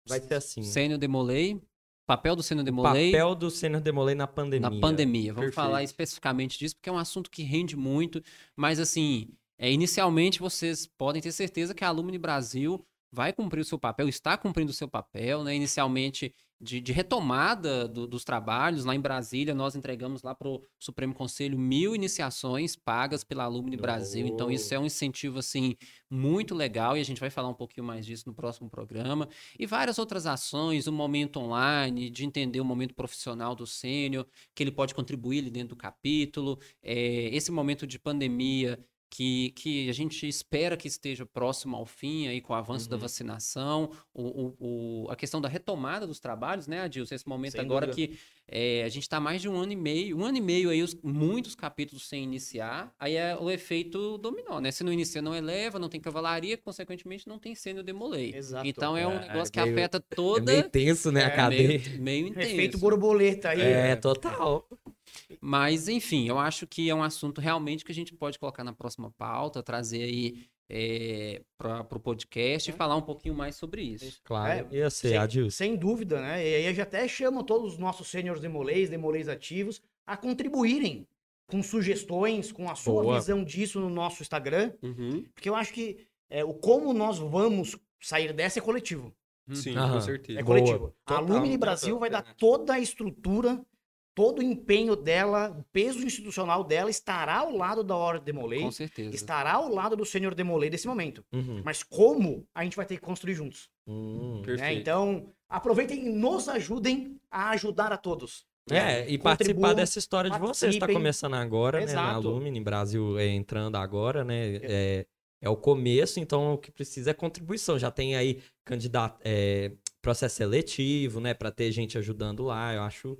Speaker 1: vai ser assim.
Speaker 4: Sênio Demolei, papel do Sênio Demolei
Speaker 1: Papel do Sênior Demolay na pandemia.
Speaker 4: na pandemia. Vamos
Speaker 2: Perfeito.
Speaker 4: falar especificamente disso, porque é um assunto que rende muito. Mas, assim, é, inicialmente vocês podem ter certeza que a Alumni Brasil vai cumprir o seu papel, está cumprindo o seu papel, né? Inicialmente de, de retomada do- dos trabalhos. Lá em Brasília, nós entregamos lá para o Supremo Conselho mil iniciações pagas pela Alumni Brasil. Então, isso é um incentivo, assim, muito legal. E a gente vai falar um pouquinho mais disso no próximo programa. E várias outras ações, o momento online, de entender o momento profissional do sênior, que ele pode contribuir ali dentro do capítulo. É, esse momento de pandemia que, que a gente espera que esteja próximo ao fim aí com o avanço da
Speaker 1: Uhum.
Speaker 4: vacinação, o, o, o- a questão da retomada dos trabalhos, né, Adilson? Esse momento
Speaker 3: Sem
Speaker 4: agora
Speaker 3: dúvida.
Speaker 4: que é, a gente está mais de um ano e meio, um ano e meio aí, os- muitos capítulos sem iniciar, aí é o efeito dominó, né? Se não inicia, não eleva, não tem cavalaria, consequentemente não tem sênio demolei.
Speaker 3: Exato.
Speaker 4: Então é um
Speaker 1: É,
Speaker 4: negócio que
Speaker 1: meio-
Speaker 4: afeta
Speaker 1: É
Speaker 4: toda...
Speaker 1: meio tenso, né, a
Speaker 3: É,
Speaker 1: cadeia.
Speaker 4: meio, meio intenso.
Speaker 3: Efeito borboleta aí.
Speaker 1: É, total.
Speaker 4: Mas, enfim, eu acho que é um assunto realmente que a gente pode colocar na próxima pauta, trazer aí para o podcast e falar um pouquinho mais sobre isso.
Speaker 1: Claro.
Speaker 3: É,
Speaker 1: e você,
Speaker 3: sem-? Sem dúvida, né? E aí eu já até chamo todos os nossos sêniores demolês, demolês ativos, a contribuírem com sugestões, com a sua
Speaker 1: Boa.
Speaker 3: visão disso no nosso Instagram,
Speaker 2: Uhum.
Speaker 3: porque eu acho que é, o como nós vamos sair dessa é coletivo.
Speaker 2: Sim,
Speaker 1: Aham.
Speaker 2: com certeza.
Speaker 3: É
Speaker 1: Boa.
Speaker 3: coletivo. a
Speaker 1: Total,
Speaker 3: Alumni
Speaker 1: total,
Speaker 3: Brasil vai dar toda a estrutura, todo o empenho dela, o peso institucional dela estará ao lado da Ordem Demolei,
Speaker 4: Com certeza.
Speaker 3: estará ao lado do Sênior Demolei desse momento.
Speaker 1: Uhum.
Speaker 3: Mas como a gente vai ter que construir juntos.
Speaker 1: Hum.
Speaker 3: né?
Speaker 2: Perfeito.
Speaker 3: Então, aproveitem e nos ajudem a ajudar a todos.
Speaker 1: É, e
Speaker 3: Contribuam,
Speaker 1: participar dessa história de vocês. Está começando agora, né? Na
Speaker 3: Exato.
Speaker 1: Alumni, Brasil é, entrando agora, né? É, é o começo, então o que precisa é contribuição. Já tem aí candidato, é, processo seletivo, né, para ter gente ajudando lá. Eu acho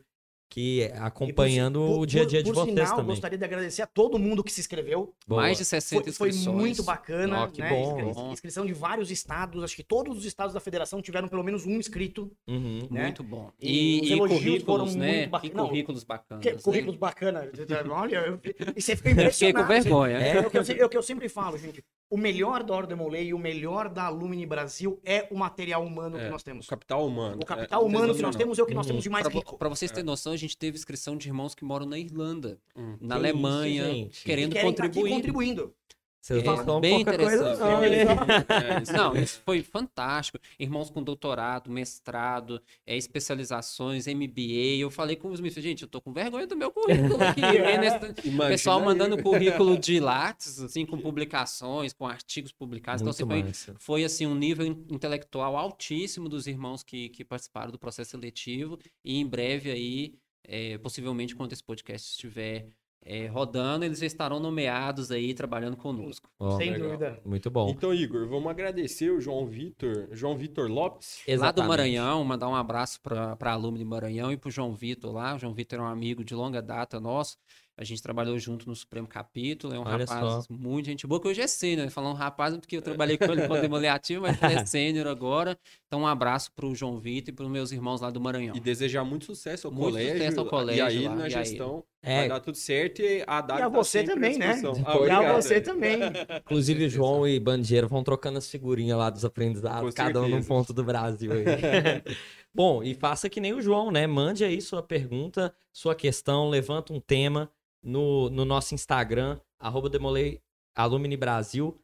Speaker 1: que é acompanhando
Speaker 3: por-
Speaker 1: o dia a dia
Speaker 3: por-
Speaker 1: de
Speaker 3: por
Speaker 1: vocês
Speaker 3: sinal,
Speaker 1: também.
Speaker 3: gostaria de agradecer a todo mundo que se inscreveu.
Speaker 1: Boa.
Speaker 4: Mais de 60
Speaker 3: Foi, foi
Speaker 4: inscrições.
Speaker 3: muito bacana.
Speaker 1: Ó, que
Speaker 3: né?
Speaker 1: bom.
Speaker 3: Inscri- Inscrição de vários estados. Acho que todos os estados da federação tiveram pelo menos um inscrito.
Speaker 1: Uhum.
Speaker 3: né?
Speaker 4: Muito bom.
Speaker 3: E
Speaker 4: E,
Speaker 3: os
Speaker 4: e
Speaker 3: elogios
Speaker 4: currículos,
Speaker 3: foram
Speaker 4: né?
Speaker 3: muito bac-
Speaker 4: E currículos bacanas.
Speaker 3: Que,
Speaker 4: né?
Speaker 3: currículos bacanas. <laughs> Olha, eu, e você fica
Speaker 4: Eu Fiquei
Speaker 3: impressionado.
Speaker 4: com vergonha.
Speaker 3: É, o que eu, <laughs> é o que eu sempre falo, gente. O melhor da Ordem e o melhor da Alumni Brasil é o material humano que
Speaker 2: É,
Speaker 3: nós temos.
Speaker 2: O capital humano.
Speaker 3: O
Speaker 2: É
Speaker 3: capital humano que nós temos é o que nós
Speaker 1: Uhum.
Speaker 3: temos de mais
Speaker 4: Pra,
Speaker 3: rico.
Speaker 4: pra vocês terem noção, a gente teve inscrição de irmãos que moram na Irlanda,
Speaker 2: Hum.
Speaker 4: na
Speaker 1: Que
Speaker 4: Alemanha,
Speaker 1: isso,
Speaker 4: querendo
Speaker 3: querem tá aqui
Speaker 4: contribuir.
Speaker 3: contribuindo.
Speaker 1: Vocês
Speaker 4: É,
Speaker 1: são
Speaker 4: bem interessante.
Speaker 1: não.
Speaker 2: É, isso
Speaker 4: Não, isso foi fantástico. Irmãos com doutorado, mestrado, é, especializações, MBA. Eu falei com os meus gente, eu tô com vergonha do meu currículo aqui. <laughs>
Speaker 2: Imagina
Speaker 4: pessoal mandando currículo de Lattes, assim, com publicações, com artigos publicados.
Speaker 1: Muito
Speaker 4: então, assim, foi, foi assim um nível in- intelectual altíssimo dos irmãos que, que participaram do processo seletivo e em breve aí é, possivelmente quando esse podcast estiver é, rodando eles já estarão nomeados aí trabalhando conosco
Speaker 1: Ó,
Speaker 3: Sem
Speaker 2: legal.
Speaker 3: dúvida.
Speaker 1: Muito bom.
Speaker 2: Então, Igor, vamos agradecer o João Vitor, João Vitor Lopes.
Speaker 4: lá do
Speaker 1: Exatamente.
Speaker 4: Maranhão mandar um abraço para a alumni de Maranhão e para o João Vitor lá o João Vitor é um amigo de longa data nosso a gente trabalhou junto no Supremo Capítulo, é um
Speaker 1: Olha
Speaker 4: rapaz
Speaker 1: só.
Speaker 4: muito gente boa, que hoje é sênior, né? Falando rapaz, porque eu trabalhei com ele quando demolei ativo, mas ele é <laughs> sênior agora. Então, um abraço para o João Vitor e para os meus irmãos lá do Maranhão.
Speaker 2: E desejar muito sucesso ao
Speaker 4: Muito
Speaker 2: colégio.
Speaker 4: sucesso ao colégio
Speaker 2: E aí,
Speaker 4: lá,
Speaker 2: na
Speaker 4: e aí?
Speaker 2: gestão,
Speaker 1: É,
Speaker 2: vai dar tudo certo e a data
Speaker 3: E a você também, né?
Speaker 2: Ah,
Speaker 3: E a você também.
Speaker 1: Inclusive, João e Bandeira vão trocando as figurinhas lá dos aprendizados,
Speaker 2: Com
Speaker 1: cada um num ponto do Brasil aí. <laughs> Bom, e faça que nem o João, né? Mande aí sua pergunta, sua questão, levanta um tema no, no nosso Instagram, arroba Demolei Alumni Brasil.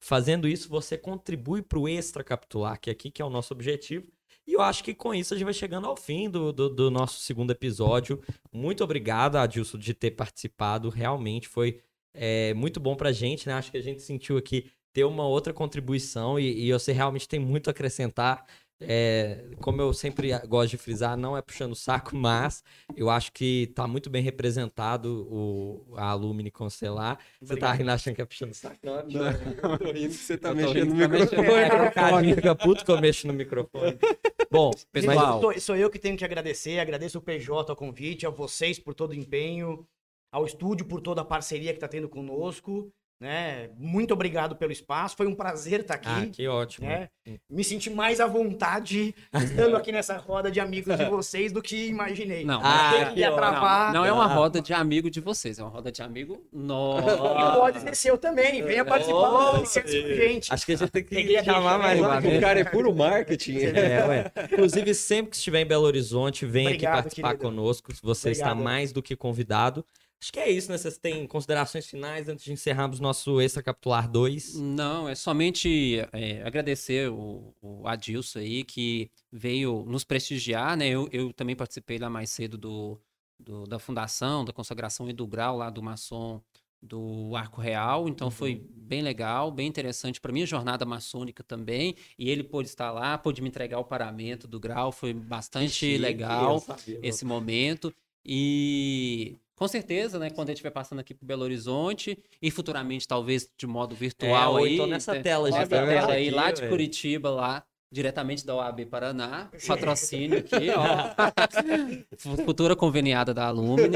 Speaker 1: Fazendo isso, você contribui para o extra capitular, que é aqui que é o nosso objetivo. E eu acho que com isso a gente vai chegando ao fim do, do, do nosso segundo episódio. Muito obrigado, Adilson, de ter participado. Realmente foi é, muito bom pra gente, né? Acho que a gente sentiu aqui ter uma outra contribuição e, e você realmente tem muito a acrescentar. É, como eu sempre gosto de frisar, não é puxando o saco, <laughs> mas eu acho que tá muito bem representado o, a Alumni Constelar. Você tá rindo achando que é puxando o saco? Não,
Speaker 2: Não, eu tô rindo que você tá
Speaker 4: Eu tô
Speaker 2: mexendo no
Speaker 4: tá
Speaker 2: microfone.
Speaker 4: mexendo.
Speaker 1: É, <laughs> fica puto que eu mexo no microfone. Bom, <laughs>
Speaker 4: Pessoal,
Speaker 3: Sou, sou eu que tenho que agradecer. Agradeço o PJ ao convite, a vocês por todo o empenho, ao estúdio por toda a parceria que está tendo conosco. Né? Muito obrigado pelo espaço. Foi um prazer estar
Speaker 1: ah,
Speaker 3: aqui.
Speaker 1: que ótimo.
Speaker 3: né? Me senti mais à vontade estando aqui nessa roda de amigos de vocês do que imaginei.
Speaker 4: Não,
Speaker 1: Ah,
Speaker 3: que travar.
Speaker 4: não é uma
Speaker 1: Ah.
Speaker 4: roda de amigo de vocês, é uma roda de amigo
Speaker 3: E
Speaker 4: nosso.
Speaker 3: pode ser seu também. Venha participar
Speaker 1: Oh,
Speaker 3: do podcast com a gente.
Speaker 1: Acho que a gente tem que
Speaker 3: Peguei
Speaker 1: chamar mais uma
Speaker 2: O cara é puro marketing.
Speaker 1: É, ué. Inclusive, sempre que estiver em Belo Horizonte, vem
Speaker 3: Obrigado,
Speaker 1: aqui participar
Speaker 3: querido.
Speaker 1: conosco. Você está
Speaker 3: Obrigado.
Speaker 1: mais do que convidado. Acho que é isso, né? Vocês têm considerações finais antes de encerrarmos nosso Extra Capitular 2?
Speaker 4: Não, é somente é, agradecer o, o Adilson aí que veio nos prestigiar, né? Eu, eu também participei lá mais cedo do, do- da fundação, da consagração e do grau lá do maçom do Arco Real, então foi bem legal, bem interessante para minha jornada maçônica também, e ele pôde estar lá, pôde me entregar o paramento do grau, foi bastante legal esse momento. E com certeza, né, quando a gente estiver passando aqui para Belo Horizonte e futuramente talvez de modo virtual
Speaker 1: ou
Speaker 4: aí,
Speaker 1: então nessa
Speaker 4: né,
Speaker 1: tela
Speaker 4: nessa
Speaker 1: tá
Speaker 4: tela aí
Speaker 1: aqui,
Speaker 4: lá de
Speaker 1: velho.
Speaker 4: Curitiba lá, diretamente da OAB Paraná, <laughs> patrocínio aqui, ó. Fu- Futura conveniada da Alumni,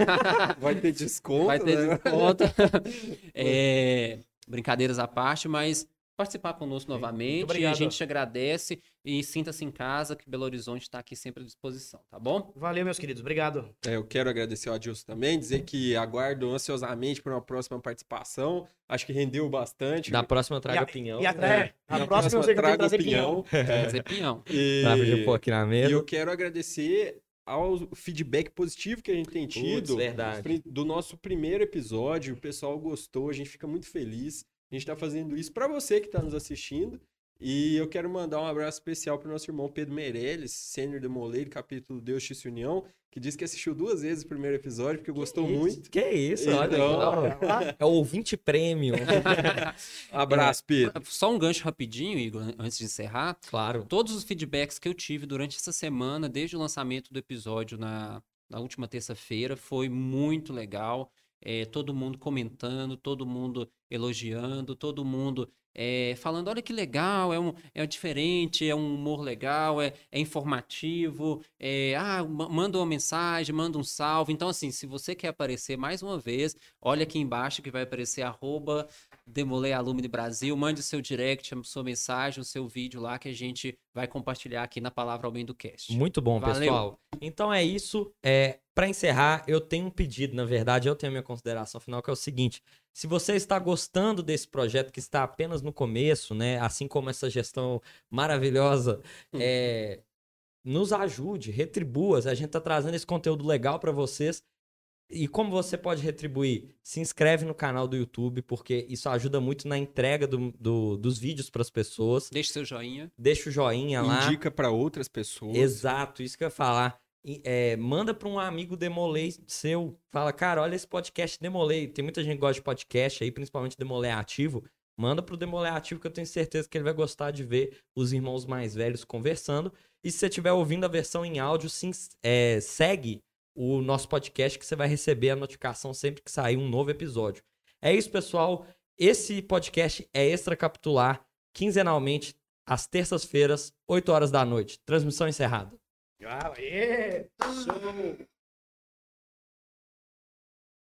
Speaker 4: <laughs>
Speaker 2: Vai ter desconto,
Speaker 4: vai ter
Speaker 2: né?
Speaker 4: desconto. <laughs> É, brincadeiras à parte, mas participar conosco novamente. E a
Speaker 3: obrigado.
Speaker 4: gente te agradece e sinta-se em casa que Belo Horizonte está aqui sempre à disposição, tá bom?
Speaker 3: Valeu, meus queridos. Obrigado.
Speaker 2: É, eu quero agradecer ao Adilson também, dizer que aguardo ansiosamente por uma próxima participação. Acho que rendeu bastante.
Speaker 1: Da próxima, traga
Speaker 3: E a-
Speaker 1: pinhão.
Speaker 3: E até a
Speaker 2: Na
Speaker 3: próxima eu sei que tenho que
Speaker 2: trago
Speaker 3: trazer
Speaker 2: opinião.
Speaker 3: pinhão.
Speaker 4: Pinhão.
Speaker 2: E...
Speaker 1: Pra aqui na
Speaker 2: E
Speaker 1: mesa.
Speaker 2: eu quero agradecer ao feedback positivo que a gente tem tido
Speaker 1: verdade.
Speaker 2: do nosso primeiro episódio. O pessoal gostou, a gente fica muito feliz. A gente está fazendo isso para você que está nos assistindo. E eu quero mandar um abraço especial para o nosso irmão Pedro Meirelles, sênior de Moleiro, capítulo Deus e União, que disse que assistiu duas vezes o primeiro episódio, porque gostou muito.
Speaker 1: Que isso, olha.
Speaker 2: Então-
Speaker 1: legal. É o ouvinte prêmio. <laughs>
Speaker 2: Abraço, Pedro.
Speaker 4: Só um gancho rapidinho, Igor, an- antes de encerrar.
Speaker 1: claro.
Speaker 4: Todos os feedbacks que eu tive durante essa semana, desde o lançamento do episódio na, na última terça-feira, foi muito legal. é, todo mundo comentando, todo mundo elogiando, todo mundo é, falando, olha que legal, é, um, é diferente, é um humor legal, é, é informativo, é, ah, manda uma mensagem, manda um salve. Então, assim, se você quer aparecer mais uma vez, olha aqui embaixo que vai aparecer arroba Demolei Alumni Brasil, mande o seu direct, a sua mensagem, o seu vídeo lá que a gente vai compartilhar aqui na Palavra Bem do Cast.
Speaker 1: Muito bom, Valeu. pessoal. Então é isso. É, para encerrar, eu tenho um pedido, na verdade, eu tenho a minha consideração final, que é o seguinte: se você está gostando desse projeto que está apenas no começo, né? Assim como essa gestão maravilhosa, hum. é, nos ajude, retribua. A gente está trazendo esse conteúdo legal para vocês. E como você pode retribuir? Se inscreve no canal do YouTube, porque isso ajuda muito na entrega do, do dos vídeos para as pessoas.
Speaker 4: Deixa seu joinha.
Speaker 1: Deixa o joinha lá.
Speaker 2: Indica para outras pessoas.
Speaker 1: Exato, isso que eu ia falar. É, manda para um amigo Demolei seu. Fala, cara, olha esse podcast Demolei. Tem muita gente que gosta de podcast aí, principalmente Demolei Ativo. Manda pro Demolei Ativo que eu tenho certeza que ele vai gostar de ver os irmãos mais velhos conversando. E se você estiver ouvindo a versão em áudio, sim, é, segue o nosso podcast que você vai receber a notificação sempre que sair um novo episódio. É isso, pessoal. Esse podcast é extracapitular, quinzenalmente, às terças-feiras, 8 horas da noite. Transmissão encerrada.
Speaker 3: Ah.